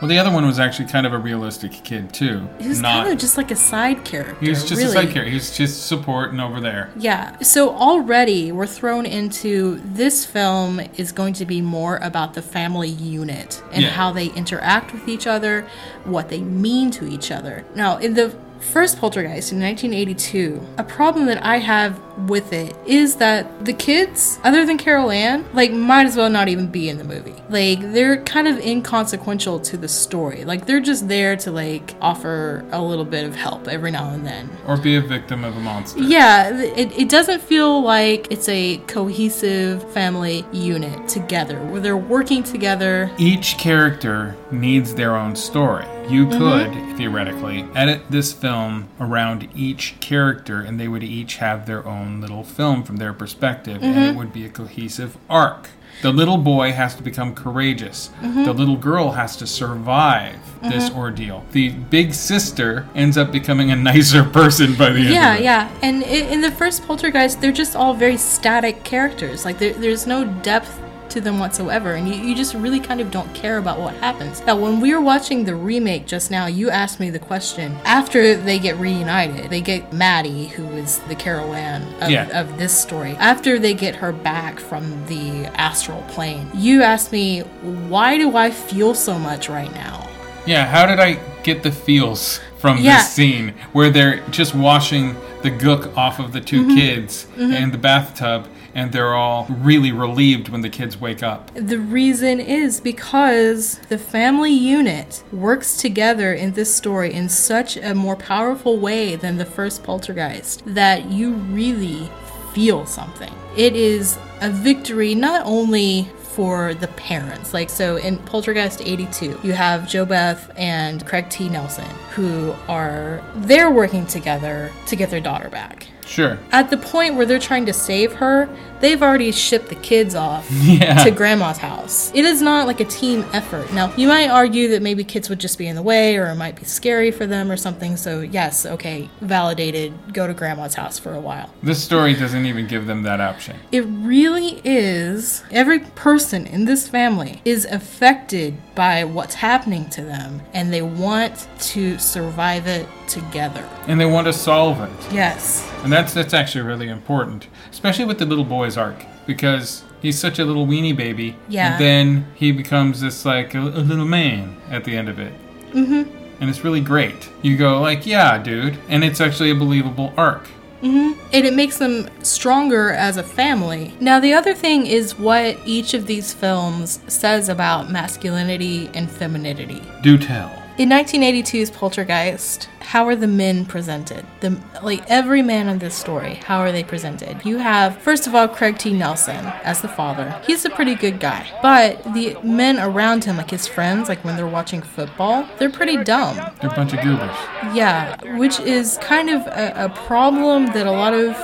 Well, the other one was actually kind of a realistic kid too. He was Not kind of just like a side character. he was just really. a side character. He was just supporting over there. Yeah. So already we're thrown into this film is going to be more about the family unit and Yeah. how they interact with each other, what they mean to each other. Now, in the first Poltergeist in 1982, a problem that I have with it is that the kids, other than Carol Anne, like might as well not even be in the movie. Like they're kind of inconsequential to the story. Like they're just there to like offer a little bit of help every now and then. Or be a victim of a monster. Yeah, it, it doesn't feel like it's a cohesive family unit together where they're working together. Each character needs their own story. You Mhm. could, theoretically, edit this film around each character and they would each have their own little film from their perspective and it Mhm. would be a cohesive arc. The little boy has to become courageous. Mhm. The little girl has to survive this Mhm. ordeal. The big sister ends up becoming a nicer person by the end Yeah, yeah. And in the first Poltergeist, they're just all very static characters. Like, there, there's no depth to them whatsoever. And you, you just really kind of don't care about what happens. Now, when we were watching the remake just now, you asked me the question after they get reunited, they get Maddie, who is the Carol Anne of, Yeah. of this story, after they get her back from the astral plane, you asked me, why do I feel so much right now? Yeah, how did I get the feels from Yeah. this scene where they're just washing the gook off of the 2 Mhm. kids Mhm. in the bathtub and they're all really relieved when the kids wake up? The reason is because the family unit works together in this story in such a more powerful way than the first poltergeist that you really feel something. It is a victory not only for the parents. Like so in Poltergeist 82, you have JoBeth and Craig T. Nelson who are they're working together to get their daughter back. Sure. At the point where they're trying to save her, they've already shipped the kids off Yeah. to grandma's house. It is not like a team effort. Now, you might argue that maybe kids would just be in the way or it might be scary for them or something. So, yes, okay, validated, go to grandma's house for a while. This story doesn't even give them that option. It really is. Every person in this family is affected by what's happening to them, and they want to survive it together. And they want to solve it. Yes. And that's that's actually really important, especially with the little boy's arc because he's such a little weenie baby. Yeah. And then he becomes this like a, a little man at the end of it. Mm hmm. And it's really great. You go like, "Yeah, dude." And it's actually a believable arc. hmm And it makes them stronger as a family. Now, the other thing is what each of these films says about masculinity and femininity. Do tell. In 1982's Poltergeist, how are the men presented? The like every man in this story, how are they presented? You have first of all Craig T. Nelson as the father. He's a pretty good guy, but the men around him, like his friends, like when they're watching football, they're pretty dumb. They're a bunch of goobers. Yeah, which is kind of a, a problem that a lot of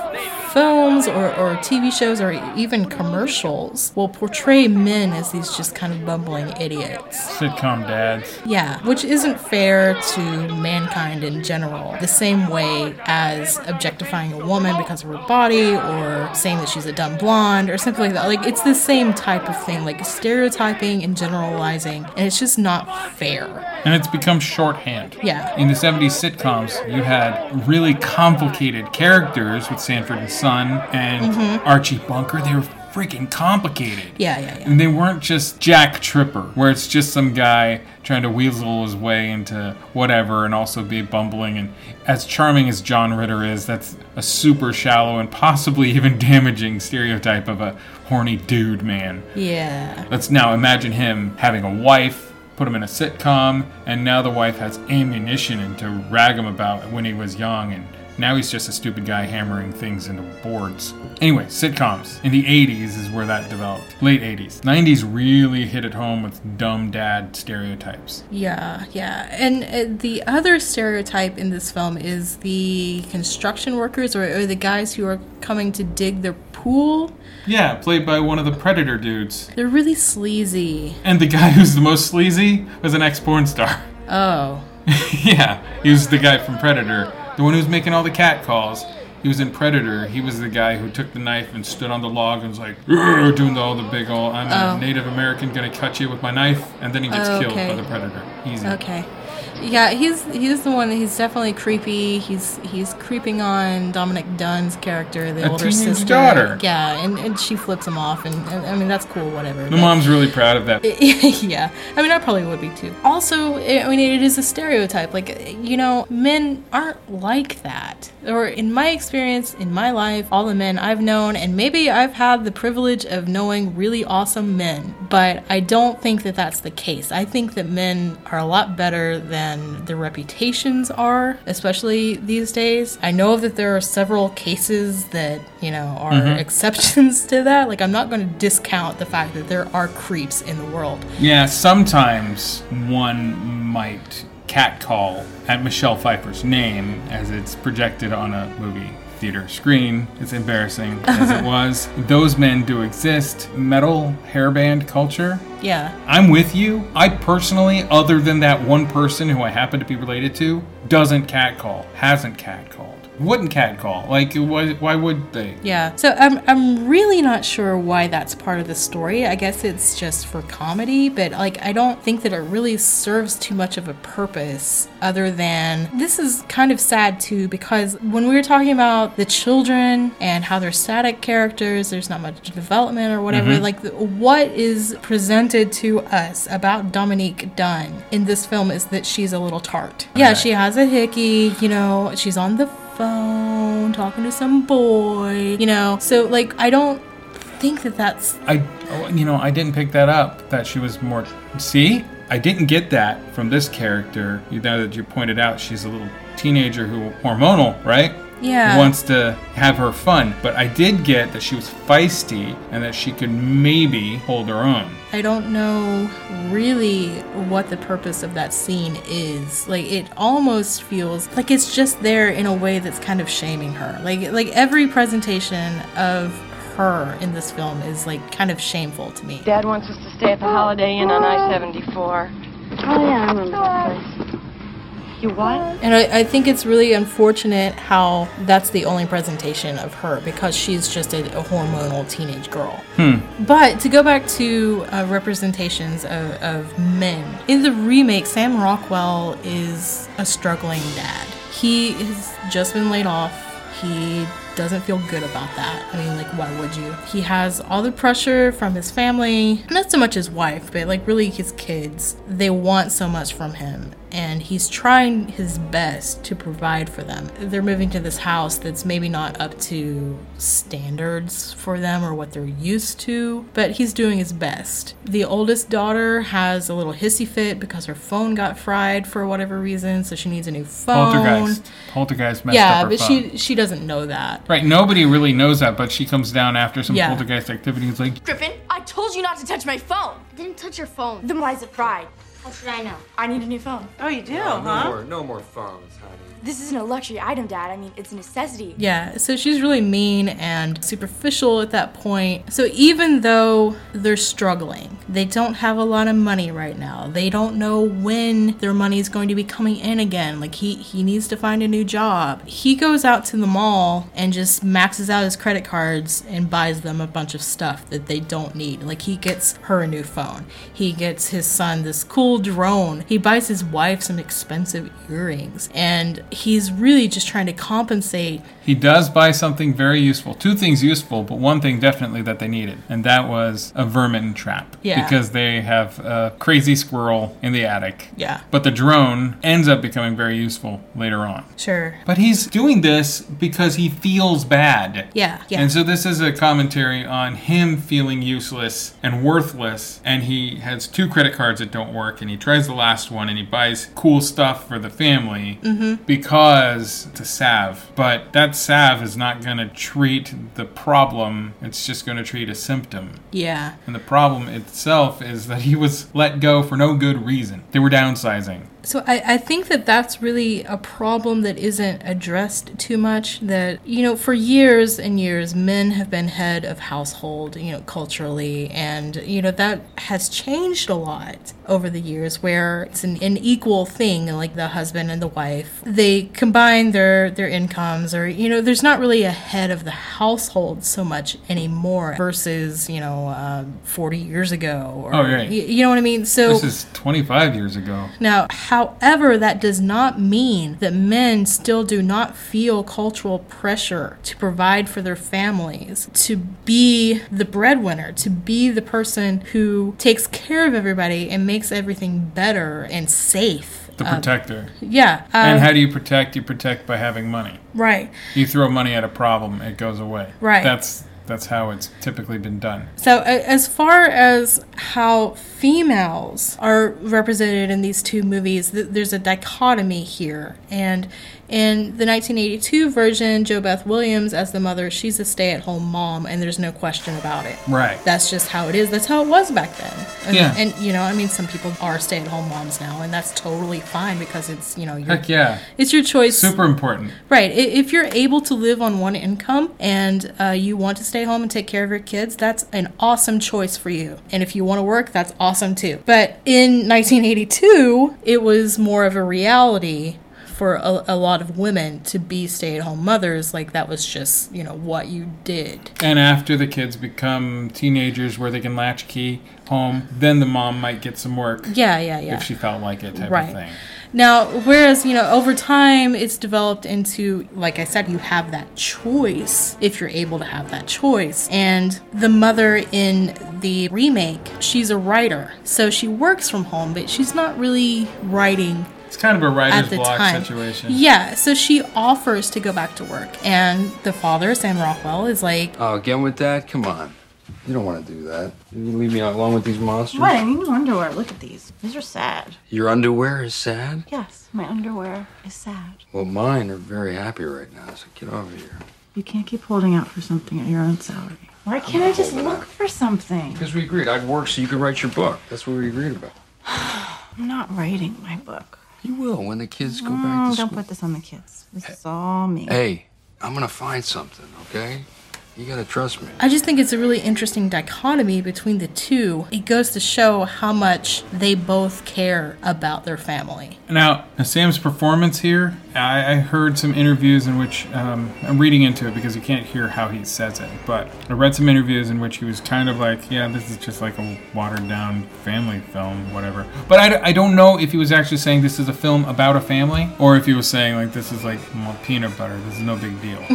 films or, or TV shows or even commercials will portray men as these just kind of bumbling idiots. Sitcom dads. Yeah, which isn't fair to mankind in general. The same way as objectifying a woman because of her body or saying that she's a dumb blonde or something like that. Like, it's the same type of thing, like stereotyping and generalizing, and it's just not fair. And it's become shorthand. Yeah. In the 70s sitcoms, you had really complicated characters with Sanford and Son and Mhm. Archie Bunker. They were freaking complicated. Yeah, yeah, yeah. And they weren't just Jack Tripper, where it's just some guy trying to weasel his way into whatever and also be bumbling. And as charming as John Ritter is, that's a super shallow and possibly even damaging stereotype of a horny dude man. Yeah. Let's now imagine him having a wife, put him in a sitcom, and now the wife has ammunition and to rag him about when he was young, and now he's just a stupid guy hammering things into boards. Anyway, sitcoms. In the 80s is where that developed. Late 80s. 90s really hit it home with dumb dad stereotypes. Yeah, yeah. And uh, the other stereotype in this film is the construction workers or, or the guys who are coming to dig their pool. Yeah, played by one of the Predator dudes. They're really sleazy. And the guy who's the most sleazy was an ex porn star. Oh. yeah, he was the guy from Predator, the one who's making all the cat calls. He was in Predator. He was the guy who took the knife and stood on the log and was like, doing all the big old, I'm Oh. a Native American, gonna cut you with my knife. And then he gets Oh, killed by the Predator. Easy. Okay. Yeah, he's he's the one. He's definitely creepy. He's he's creeping on Dominique Dunne's character, the A older sister. daughter. Yeah, and, and she flips him off, and, and I mean that's cool, whatever. The mom's really proud of that. yeah, I mean, I probably would be too. Also, I mean, it is a stereotype. Like, you know, men aren't like that. Or, in my experience, in my life, all the men I've known, and maybe I've had the privilege of knowing really awesome men, but I don't think that that's the case. I think that men are a lot better than their reputations are, especially these days. I know that there are several cases that, you know, are Mhm. exceptions to that. Like, I'm not going to discount the fact that there are creeps in the world. Yeah, sometimes one might catcall at Michelle Pfeiffer's name as it's projected on a movie theater screen. It's embarrassing as it was. Those men do exist. Metal hairband culture. Yeah. I'm with you. I personally, other than that one person who I happen to be related to, doesn't catcall, hasn't catcalled, wouldn't catcall. Like, why, why would they? Yeah. So I'm I'm really not sure why that's part of the story. I guess it's just for comedy, but like I don't think that it really serves too much of a purpose other than this is kind of sad too because when we were talking about the children and how they're static characters, there's not much development or whatever. Mhm. Like what is presented to us about Dominique Dunne in this film is that she's a little tart. Yeah, she has a hickey, you know, she's on the phone talking to some boy, you know. So like I don't think that that's I, oh, you know, I didn't pick that up. That she was more. See, I didn't get that from this character. You know that you pointed out she's a little teenager who hormonal, right? Yeah. Wants to have her fun, but I did get that she was feisty and that she could maybe hold her own. I don't know really what the purpose of that scene is. Like it almost feels like it's just there in a way that's kind of shaming her. Like like every presentation of her in this film is like kind of shameful to me. Dad wants us to stay at the Holiday Inn on I-74. Oh, yeah, I remember that place. You what? And I, I think it's really unfortunate how that's the only presentation of her because she's just a, a hormonal teenage girl. Hmm. But to go back to uh, representations of, of men, in the remake, Sam Rockwell is a struggling dad. He has just been laid off. He doesn't feel good about that. I mean, like, why would you? He has all the pressure from his family, not so much his wife, but like really his kids. They want so much from him, and he's trying his best to provide for them. They're moving to this house that's maybe not up to standards for them or what they're used to, but he's doing his best. The oldest daughter has a little hissy fit because her phone got fried for whatever reason, so she needs a new phone. Poltergeist. Poltergeist messed yeah, up her but phone. she she doesn't know that. Right, nobody really knows that, but she comes down after some Yeah. poltergeist activity. and is like, Griffin, I told you not to touch my phone. I didn't touch your phone. Then why is it fried? How should I know? I need a new phone. Oh, you do, huh? No more, no more phones, honey. This isn't a luxury item, Dad. I mean, it's a necessity. Yeah, so she's really mean and superficial at that point. So even though they're struggling, they don't have a lot of money right now. They don't know when their money is going to be coming in again. Like he he needs to find a new job. He goes out to the mall and just maxes out his credit cards and buys them a bunch of stuff that they don't need. Like he gets her a new phone. He gets his son this cool drone. He buys his wife some expensive earrings and he's really just trying to compensate he does buy something very useful. Two things useful, but one thing definitely that they needed, and that was a vermin trap. Yeah. Because they have a crazy squirrel in the attic. Yeah. But the drone ends up becoming very useful later on. Sure. But he's doing this because he feels bad. Yeah, yeah. And so this is a commentary on him feeling useless and worthless. And he has two credit cards that don't work. And he tries the last one and he buys cool stuff for the family Mhm. because it's a salve. But that salve is not going to treat the problem, it's just going to treat a symptom. Yeah. And the problem itself is that he was let go for no good reason. They were downsizing. So I, I think that that's really a problem that isn't addressed too much. That, you know, for years and years, men have been head of household, you know, culturally. And, you know, that has changed a lot over the years where it's an, an equal thing, like the husband and the wife. They combine their, their incomes or, you know, there's not really a head of the household so much anymore versus, you know, uh, 40 years ago. Or, Oh, right. y- You know what I mean? So This is 25 years ago. now, however, that does not mean that men still do not feel cultural pressure to provide for their families, to be the breadwinner, to be the person who takes care of everybody and makes everything better and safe. The Um, protector. yeah. and um, how do you protect? You protect by having money. Right. You throw money at a problem, it goes away. Right. That's that's how it's typically been done. So, as far as how females are represented in these two movies, th- there's a dichotomy here. And in the 1982 version, JoBeth Williams as the mother, she's a stay at home mom, and there's no question about it. Right. That's just how it is. That's how it was back then. And, Yeah. and you know, I mean, some people are stay at home moms now, and that's totally fine because it's, you know, your, Heck yeah. it's your choice. Super important. Right. If you're able to live on one income and uh, you want to stay home and take care of your kids, that's an awesome choice for you. And if you want to work, that's awesome too. But in 1982, it was more of a reality for a, a lot of women to be stay at home mothers. Like that was just, you know, what you did. And after the kids become teenagers where they can latchkey home, then the mom might get some work. Yeah, yeah, yeah. If she felt like it, type Right. of thing. Now, whereas, you know, over time it's developed into, like I said, you have that choice if you're able to have that choice. And the mother in the remake, she's a writer. So she works from home, but she's not really writing It's kind of a at writer's the block time. situation. Yeah, so she offers to go back to work. And the father, Sam Rockwell, is like, Oh, again with that? Come on. You don't want to do that. You leave me alone with these monsters? What? I need new underwear. Look at these. These are sad. Your underwear is sad? Yes, my underwear is sad. Well, mine are very happy right now, so get over here. You can't keep holding out for something at your own salary. Why can't I just look for something? Because we agreed I'd work so you could write your book. That's what we agreed about. I'm not writing my book. You will when the kids go Mm, back to don't school. put this on the kids. This is all me. Hey, I'm gonna find something, okay? You gotta trust me. I just think it's a really interesting dichotomy between the two. It goes to show how much they both care about their family. Now, Sam's performance here, I, I heard some interviews in which um, I'm reading into it because you can't hear how he says it, but I read some interviews in which he was kind of like, yeah, this is just like a watered down family film, whatever. But I, I don't know if he was actually saying this is a film about a family or if he was saying like this is like well, peanut butter, this is no big deal.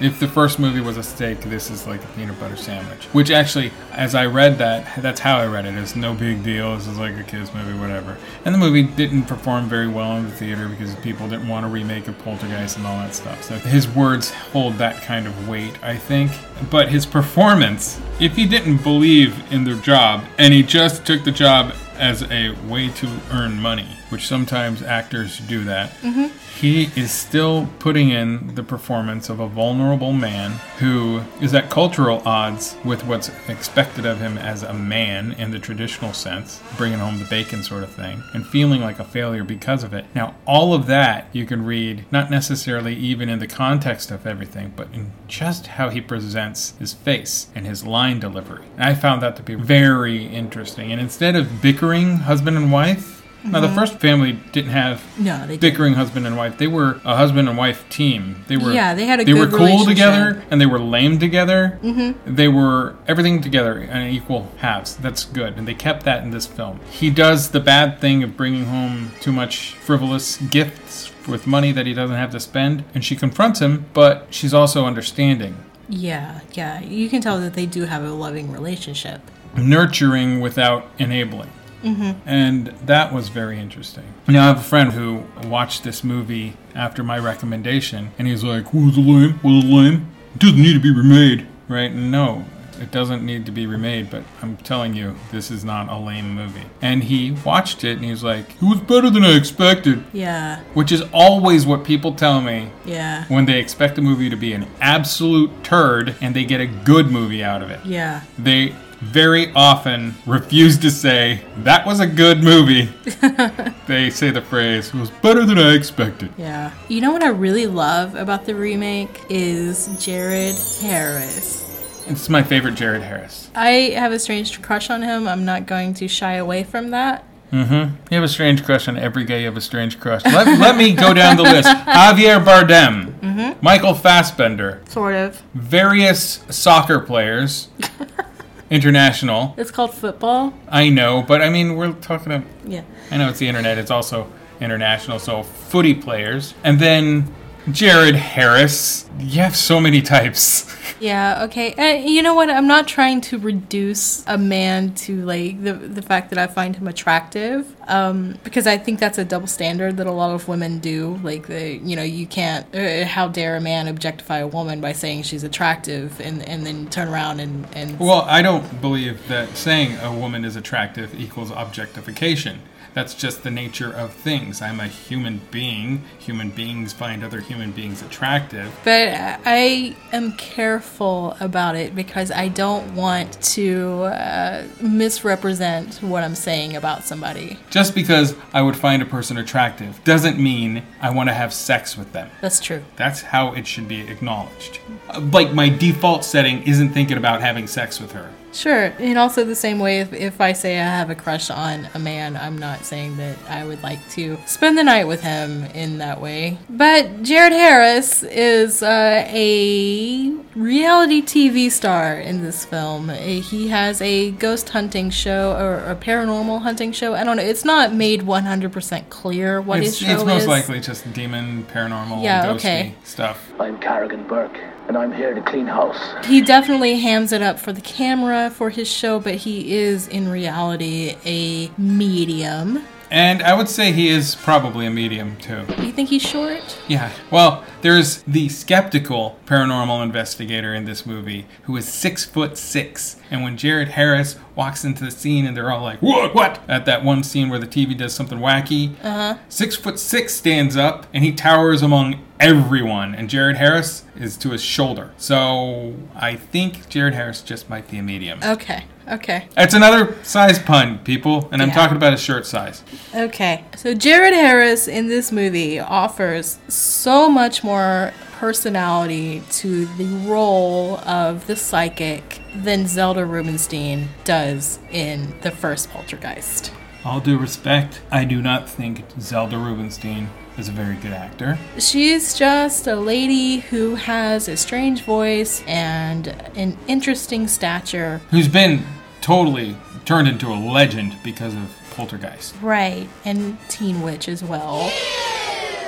if the first movie was a steak, this is like a peanut butter sandwich. Which actually, as I read that, that's how I read it. It's no big deal. This is like a kids movie, whatever. And the movie didn't perform very well in the theater because people didn't want to remake of Poltergeist and all that stuff. So his words hold that kind of weight, I think. But his performance, if he didn't believe in the job and he just took the job as a way to earn money, which sometimes actors do that. Mhm. He is still putting in the performance of a vulnerable man who is at cultural odds with what's expected of him as a man in the traditional sense, bringing home the bacon sort of thing, and feeling like a failure because of it. Now, all of that you can read, not necessarily even in the context of everything, but in just how he presents his face and his line delivery. And I found that to be very interesting. And instead of bickering husband and wife, now the first family didn't have No, they bickering husband and wife. They were a husband and wife team. They were Yeah, they had a they were cool relationship. together and they were lame together. Mhm. They were everything together in equal halves. That's good, and they kept that in this film. He does the bad thing of bringing home too much frivolous gifts with money that he doesn't have to spend, and she confronts him, but she's also understanding, Yeah, yeah. You can tell that they do have a loving relationship. nurturing without enabling. Hmm And that was very interesting. Now, I have a friend who watched this movie after my recommendation, and he's like, Was it lame? Was it lame? It doesn't need to be remade. Right? No, it doesn't need to be remade, but I'm telling you, this is not a lame movie. And he watched it, and he was like, It was better than I expected. Yeah, Which is always what people tell me yeah, when they expect a movie to be an absolute turd and they get a good movie out of it. yeah. They very often refuse to say, that was a good movie. they say the phrase, it was better than I expected. Yeah. You know what I really love about the remake is Jared Harris. It's my favorite Jared Harris. I have a strange crush on him. I'm not going to shy away from that. Mm-hmm. You have a strange crush on every guy. You have a strange crush. Let, let me go down the list. Javier Bardem, Mhm. Michael Fassbender, Sort of. various soccer players, international. It's called football. I know, but I mean, we're talking about. Yeah. I know it's the internet. It's also international. So footy players, and then Jared Harris. You have so many types. Yeah, okay. And you know what? I'm not trying to reduce a man to like the the fact that I find him attractive. Um because I think that's a double standard that a lot of women do. Like they, you know, you can't uh, how dare a man objectify a woman by saying she's attractive and and then turn around and and Well, I don't believe that saying a woman is attractive equals objectification. That's just the nature of things. I'm a human being. Human beings find other human beings attractive. But I am careful about it because I don't want to uh, misrepresent what I'm saying about somebody. Just because I would find a person attractive doesn't mean I want to have sex with them. That's true. That's how it should be acknowledged. Uh, Like my default setting isn't thinking about having sex with her. Sure. And also the same way if, if I say I have a crush on a man, I'm not saying that I would like to spend the night with him in that way. But Jared Harris is uh, a reality TV star in this film. Uh, He has a ghost hunting show or a paranormal hunting show. I don't know. It's not made 100% clear what it's, his show it's most is. likely just demon, paranormal, Yeah, ghosty okay. stuff. I'm Carrigan Burke, and I'm here to clean house. He definitely hams it up for the camera for his show, but he is in reality a medium. And I would say he is probably a medium too. You think he's short? Yeah. Well, there's the skeptical paranormal investigator in this movie who is six foot six. And when Jared Harris walks into the scene and they're all like, What? What? At that one scene where the TV does something wacky, Uh huh. six foot six stands up and he towers among everyone. And Jared Harris is to his shoulder. So I think Jared Harris just might be a medium. Okay. Okay. It's another size pun, people. And I'm Yeah. talking about his shirt size. Okay. So Jared Harris in this movie offers so much more personality to the role of the psychic than Zelda Rubinstein does in the first Poltergeist. All due respect, I do not think Zelda Rubinstein is a very good actor. She's just a lady who has a strange voice and an interesting stature. Who's been totally turned into a legend because of Poltergeist. Right, and Teen Witch as well.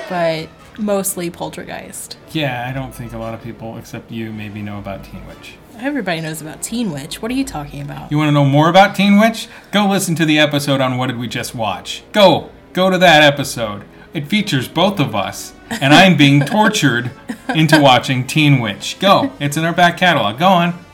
But mostly Poltergeist. Yeah, I don't think a lot of people, except you, maybe know about Teen Witch. Everybody knows about Teen Witch. What are you talking about? You want to know more about Teen Witch? Go listen to the episode on What Did We Just Watch. Go! Go to that episode. It features both of us, and I'm being tortured into watching Teen Witch. Go! It's in our back catalog. Go on.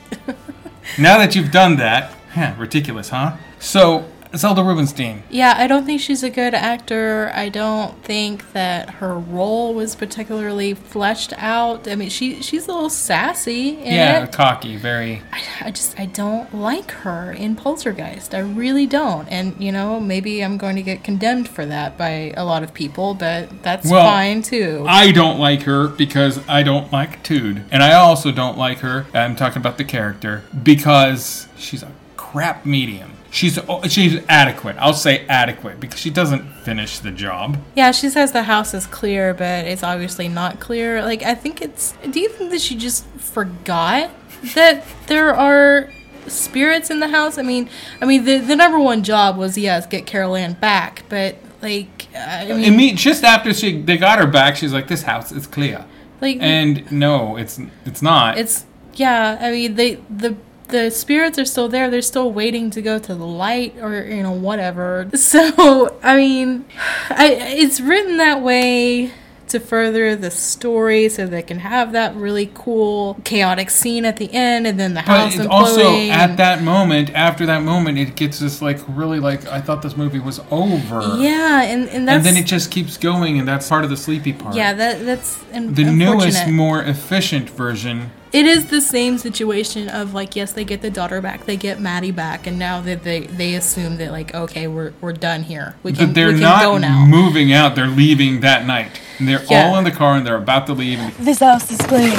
Now that you've done that, huh, ridiculous, huh? So, Zelda Rubinstein. Yeah, I don't think she's a good actor. I don't think that her role was particularly fleshed out. I mean, she she's a little sassy Yeah, it. cocky, very. I just I don't like her in Poltergeist. I really don't. And you know, maybe I'm going to get condemned for that by a lot of people, but that's Well, fine too. I don't like her because I don't like Tude. And I also don't like her, I'm talking about the character, because she's a crap medium. She's oh, she's adequate. I'll say adequate because she doesn't finish the job. Yeah, she says the house is clear, but it's obviously not clear. Like, I think it's. Do you think that she just forgot that there are spirits in the house? I mean, I mean, the the number one job was yes, get Carol Anne back, but like, I mean, Imme- just after she they got her back, she's like, "This house is clear." Like- and no, it's it's not. it's yeah. I mean, they the. The spirits are still there. They're still waiting to go to the light, or you know, whatever. So, I mean, I it's written that way to further the story, so they can have that really cool, chaotic scene at the end, and then the but house it's imploding. also at that moment, after that moment, it gets this like really like I thought this movie was over. yeah, and and that's and then it just keeps going, and that's part of the sleepy part. yeah, that that's un- the newest, more efficient version it is the same situation of like yes they get the daughter back they get maddie back and now that they they assume that like okay we're, we're done here we can, they're we can not go now moving out. They're leaving that night. And they're Yeah. all in the car and they're about to leave. This house is clean.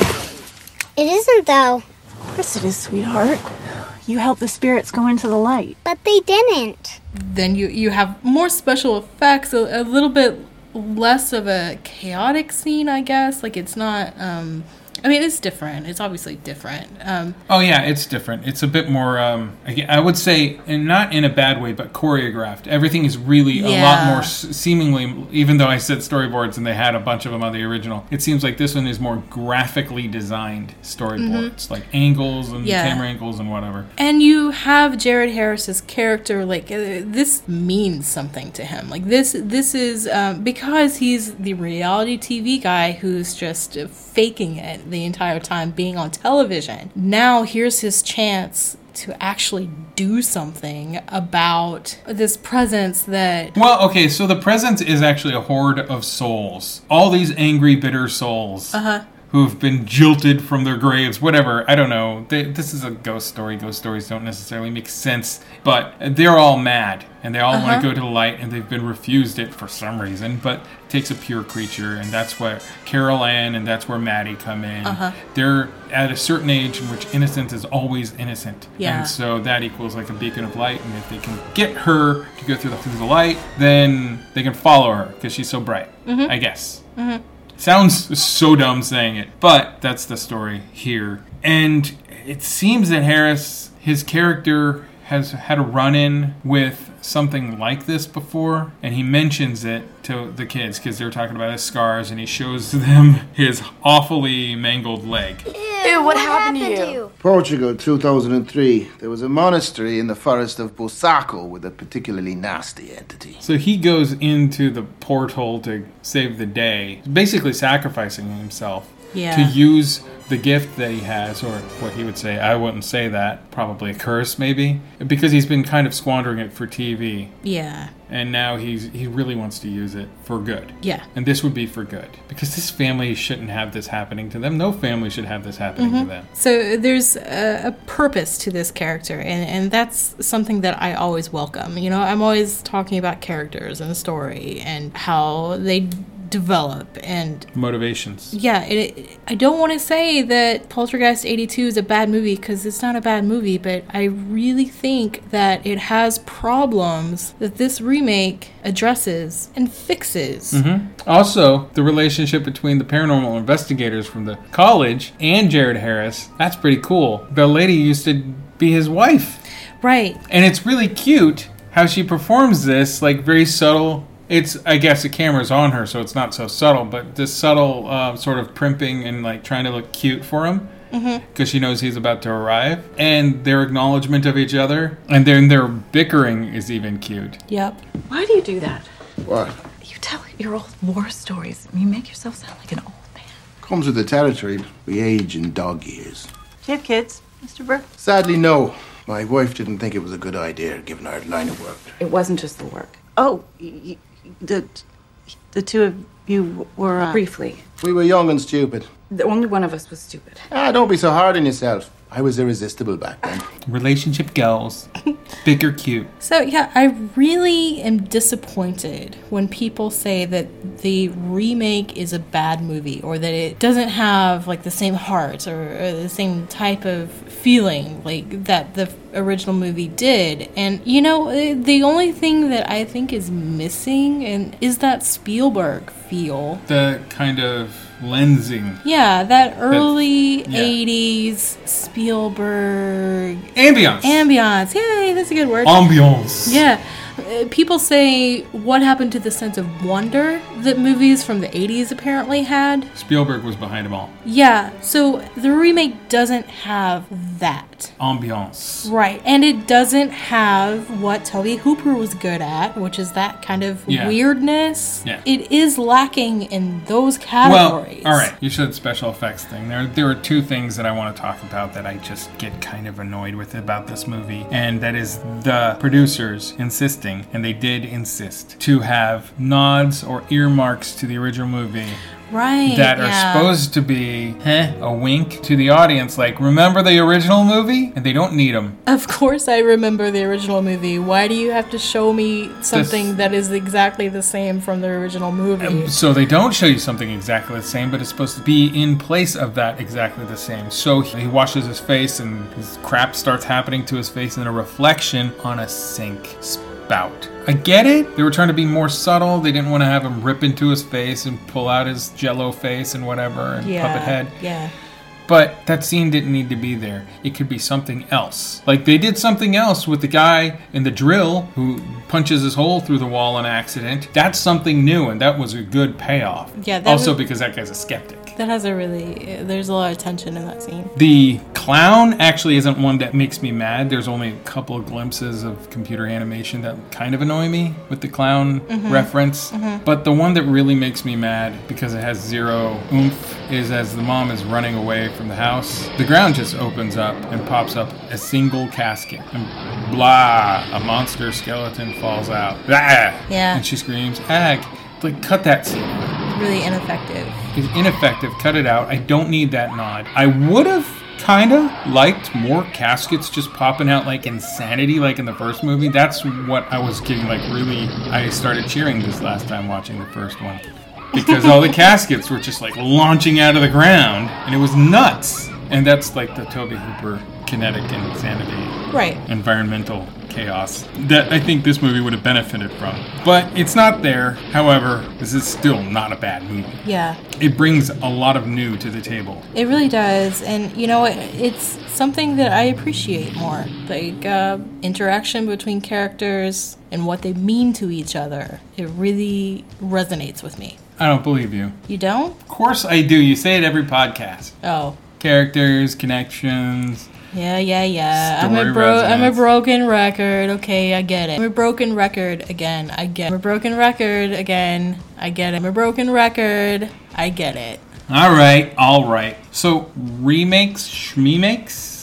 It isn't, though. Of course it is, sweetheart. You helped the spirits go into the light. But they didn't. then you you have more special effects a, a little bit less of a chaotic scene i guess like it's not um i mean it's different it's obviously different um Oh yeah, it's different. It's a bit more. Um, I I would say, and not in a bad way, but choreographed. Everything is really a lot more seemingly. Even though I said storyboards and they had a bunch of them on the original, it seems like this one is more graphically designed storyboards, like angles and Mm-hmm. Yeah. camera angles and whatever. And you have Jared Harris's character like uh, this means something to him. Like this this is um, because he's the reality TV guy who's just uh, faking it the entire time being on television. Now here's his chance to actually do something about this presence that Well, okay, so the presence is actually a horde of souls. All these angry, bitter souls. uh-huh who've been jilted from their graves, whatever. I don't know. They, this is a ghost story. Ghost stories don't necessarily make sense, but they're all mad and they all Uh-huh. want to go to the light and they've been refused it for some reason. But it takes a pure creature, and that's where Carol Anne and that's where Maddie come in. Uh-huh. They're at a certain age in which innocence is always innocent. Yeah. And so that equals like a beacon of light, and if they can get her to go through the, through the light, then they can follow her because she's so bright. Mhm. I guess. Mhm. Sounds so dumb saying it, but that's the story here. And it seems that Harris, his character, has had a run in with something like this before, and he mentions it to the kids because they're talking about his scars, and he shows them his awfully mangled leg. Ew, what, happened, to you? Portugal, 2003. There was a monastery in the forest of Busaco with a particularly nasty entity. So he goes into the porthole to save the day, basically sacrificing himself Yeah. to use the gift that he has, or what he would say, I wouldn't say that, probably a curse maybe, because he's been kind of squandering it for TV. yeah And now he's he really wants to use it for good. Yeah. And this would be for good. Because this family shouldn't have this happening to them. No family should have this happening to Mhm. them. So there's a, a purpose to this character, and, and that's something that I always welcome. You know, I'm always talking about characters and the story and how they develop and Motivations. yeah, it, I don't want to say that Poltergeist 82 is a bad movie because it's not a bad movie, but I really think that it has problems that this remake addresses and fixes. hmm Also, the relationship between the paranormal investigators from the college and Jared Harris, that's pretty cool. The lady used to be his wife. Right. And it's really cute how she performs this, like very subtle. It's, I guess, the camera's on her, so it's not so subtle, but this subtle uh, sort of primping and like trying to look cute for him because she knows he's about to arrive, and their acknowledgement of each other, and then their bickering is even cute. Yep. Why do you do that? What? You tell your old war stories. You make yourself sound like an old. Man. Comes with the territory. We age in dog years. Do you have kids, Mr. Burke? Sadly, no. My wife didn't think it was a good idea, given our line of work. It wasn't just the work. Oh, y- y- the the two of you were uh, briefly. We were young and stupid. The only one of us was stupid. Ah, don't be so hard on yourself. I was irresistible back then. Relationship girls, bicker cute. So yeah, I really am disappointed when people say that the remake is a bad movie or that it doesn't have like the same heart or, or the same type of feeling like that the original movie did. And you know, eh, the only thing that I think is missing and is that Spielberg feel. The kind of lensing. Yeah, that early yeah. 80s Spielberg Ambiance. Ambiance. Yay, that's a good word. Ambiance. Yeah. Uh, People say what happened to the sense of wonder that movies from the 80s apparently had. Spielberg was behind them all. Yeah, so the remake doesn't have that. Ambiance. Right, and it doesn't have what Tobe Hooper was good at, which is that kind of Yeah. weirdness. Yeah. It is lacking in those categories. Well, all right. You said special effects thing. There, there are two things that I want to talk about that I just get kind of annoyed with about this movie, and that is the producers insisting, and they did insist, to have nods or earmarks to the original movie. Right. that are yeah. supposed to be a wink to the audience, like remember the original movie, and they don't need them. Of course, I remember the original movie. Why do you have to show me something that is exactly the same from the original movie? Um, so they don't show you something exactly the same, but it's supposed to be in place of that exactly the same. So he washes his face, and his crap starts happening to his face in a reflection on a sink I get it. They were trying to be more subtle. They didn't want to have him rip into his face and pull out his jello face and whatever and yeah. puppet head. Yeah. But that scene didn't need to be there. It could be something else. Like they did something else with the guy in the drill who punches his hole through the wall on accident. That's something new, and that was a good payoff. Yeah, Also was- because that guy's a skeptic. That has a really. There's a lot of tension in that scene. The clown actually isn't one that makes me mad. There's only a couple of glimpses of computer animation that kind of annoy me with the clown Mhm. reference. Mhm. But the one that really makes me mad because it has zero oomph is as the mom is running away from the house, the ground just opens up and pops up a single casket. And blah, a monster skeleton falls out. Blah, Yeah. And she screams, Ag. Like, cut that scene Really ineffective. is ineffective. Cut it out. I don't need that nod. I would have kind of liked more caskets just popping out like insanity, like in the first movie. That's what I was getting like really. I started cheering this last time watching the first one because all the caskets were just like launching out of the ground and it was nuts. And that's like the Tobe Hooper kinetic insanity, Right. environmental chaos that I think this movie would have benefited from. But it's not there. However, this is still not a bad movie. Yeah. It brings a lot of new to the table. It really does, and you know what? It's something that I appreciate more, like uh, interaction between characters and what they mean to each other. It really resonates with me. I don't believe you. You don't? Of course I do. You say it every podcast. Oh, Characters, connections. Yeah, yeah, yeah. I'm Story a bro. I'm a broken record. Okay, I get it. I'm a broken record again. I get. It. I'm a broken record again. I get it. I'm a broken record. I get it. All right, all right. So remakes, schmemakes.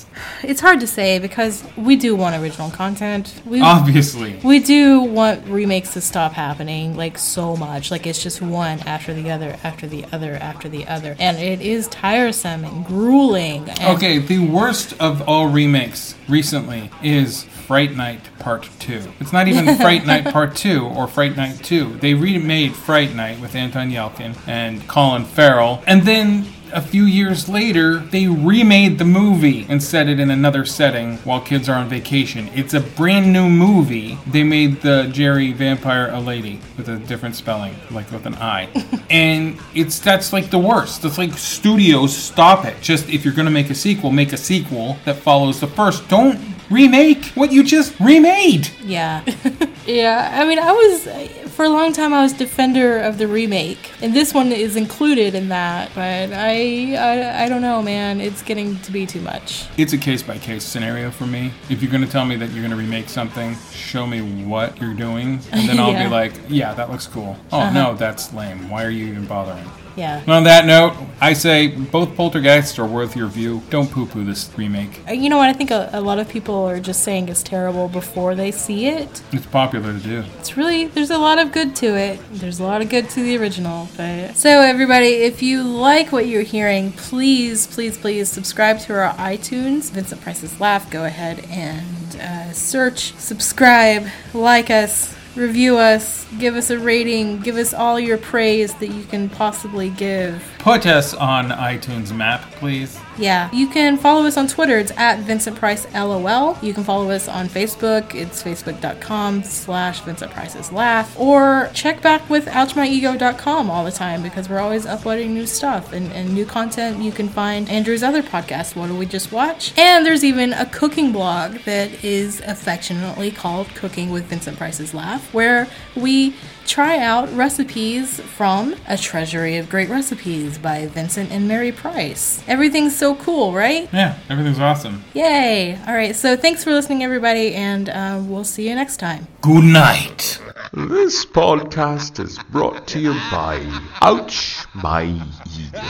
It's hard to say because we do want original content. We Obviously. We do want remakes to stop happening like so much. Like it's just one after the other, after the other, after the other. And it is tiresome and grueling. And Okay, the worst of all remakes recently is Fright Night Part 2. It's not even Fright Night Part 2 or Fright Night 2. They remade Fright Night with Anton Yelchin and Colin Farrell. And then a few years later, they remade the movie and set it in another setting while kids are on vacation. It's a brand new movie. They made the Jerry vampire a lady with a different spelling, like with an I. and it's that's like the worst. It's like studios stop it. Just if you're gonna make a sequel, make a sequel that follows the first. Don't remake what you just remade. Yeah. yeah. I mean, I was, for a long time, I was defender of the remake. And this one is included in that. But I, I, I don't know, man. It's getting to be too much. It's a case by case scenario for me. If you're gonna tell me that you're gonna remake something, show me what you're doing, and then I'll Yeah. be like, yeah, that looks cool. Oh Uh-huh. no, that's lame. Why are you even bothering? Yeah. On that note, I say both poltergeists are worth your view. Don't poo poo this remake. Uh, You know what? I think a, a lot of people are just saying it's terrible before they see it. It's popular to do. It's really there's a lot of good to it. There's a lot of good to the original. But so everybody, if you like what you're hearing, please, please, please subscribe to our iTunes. Vincent Price's Laugh. Go ahead and uh, search, subscribe, like us, review us, give us a rating, give us all your praise that you can possibly give. Put us on iTunes map, please. Yeah. You can follow us on Twitter. It's at Vincent Price LOL. You can follow us on Facebook. It's facebook.com slash Vincent Price's Laugh. Or check back with ouchmyego.com all the time because we're always uploading new stuff and, and new content. You can find Andrew's other podcast, What Did We Just Watch? And there's even a cooking blog that is affectionately called Cooking with Vincent Price's Laugh, where we try out recipes from A Treasury of Great Recipes by Vincent and Mary Price. Everything's so cool, right? Yeah, everything's awesome. Yay! All right, so thanks for listening, everybody, and uh, we'll see you next time. Good night. This podcast is brought to you by Ouch My Ego.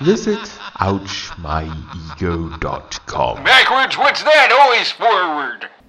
Visit ouchmyego.com. Backwards, what's that? Always forward.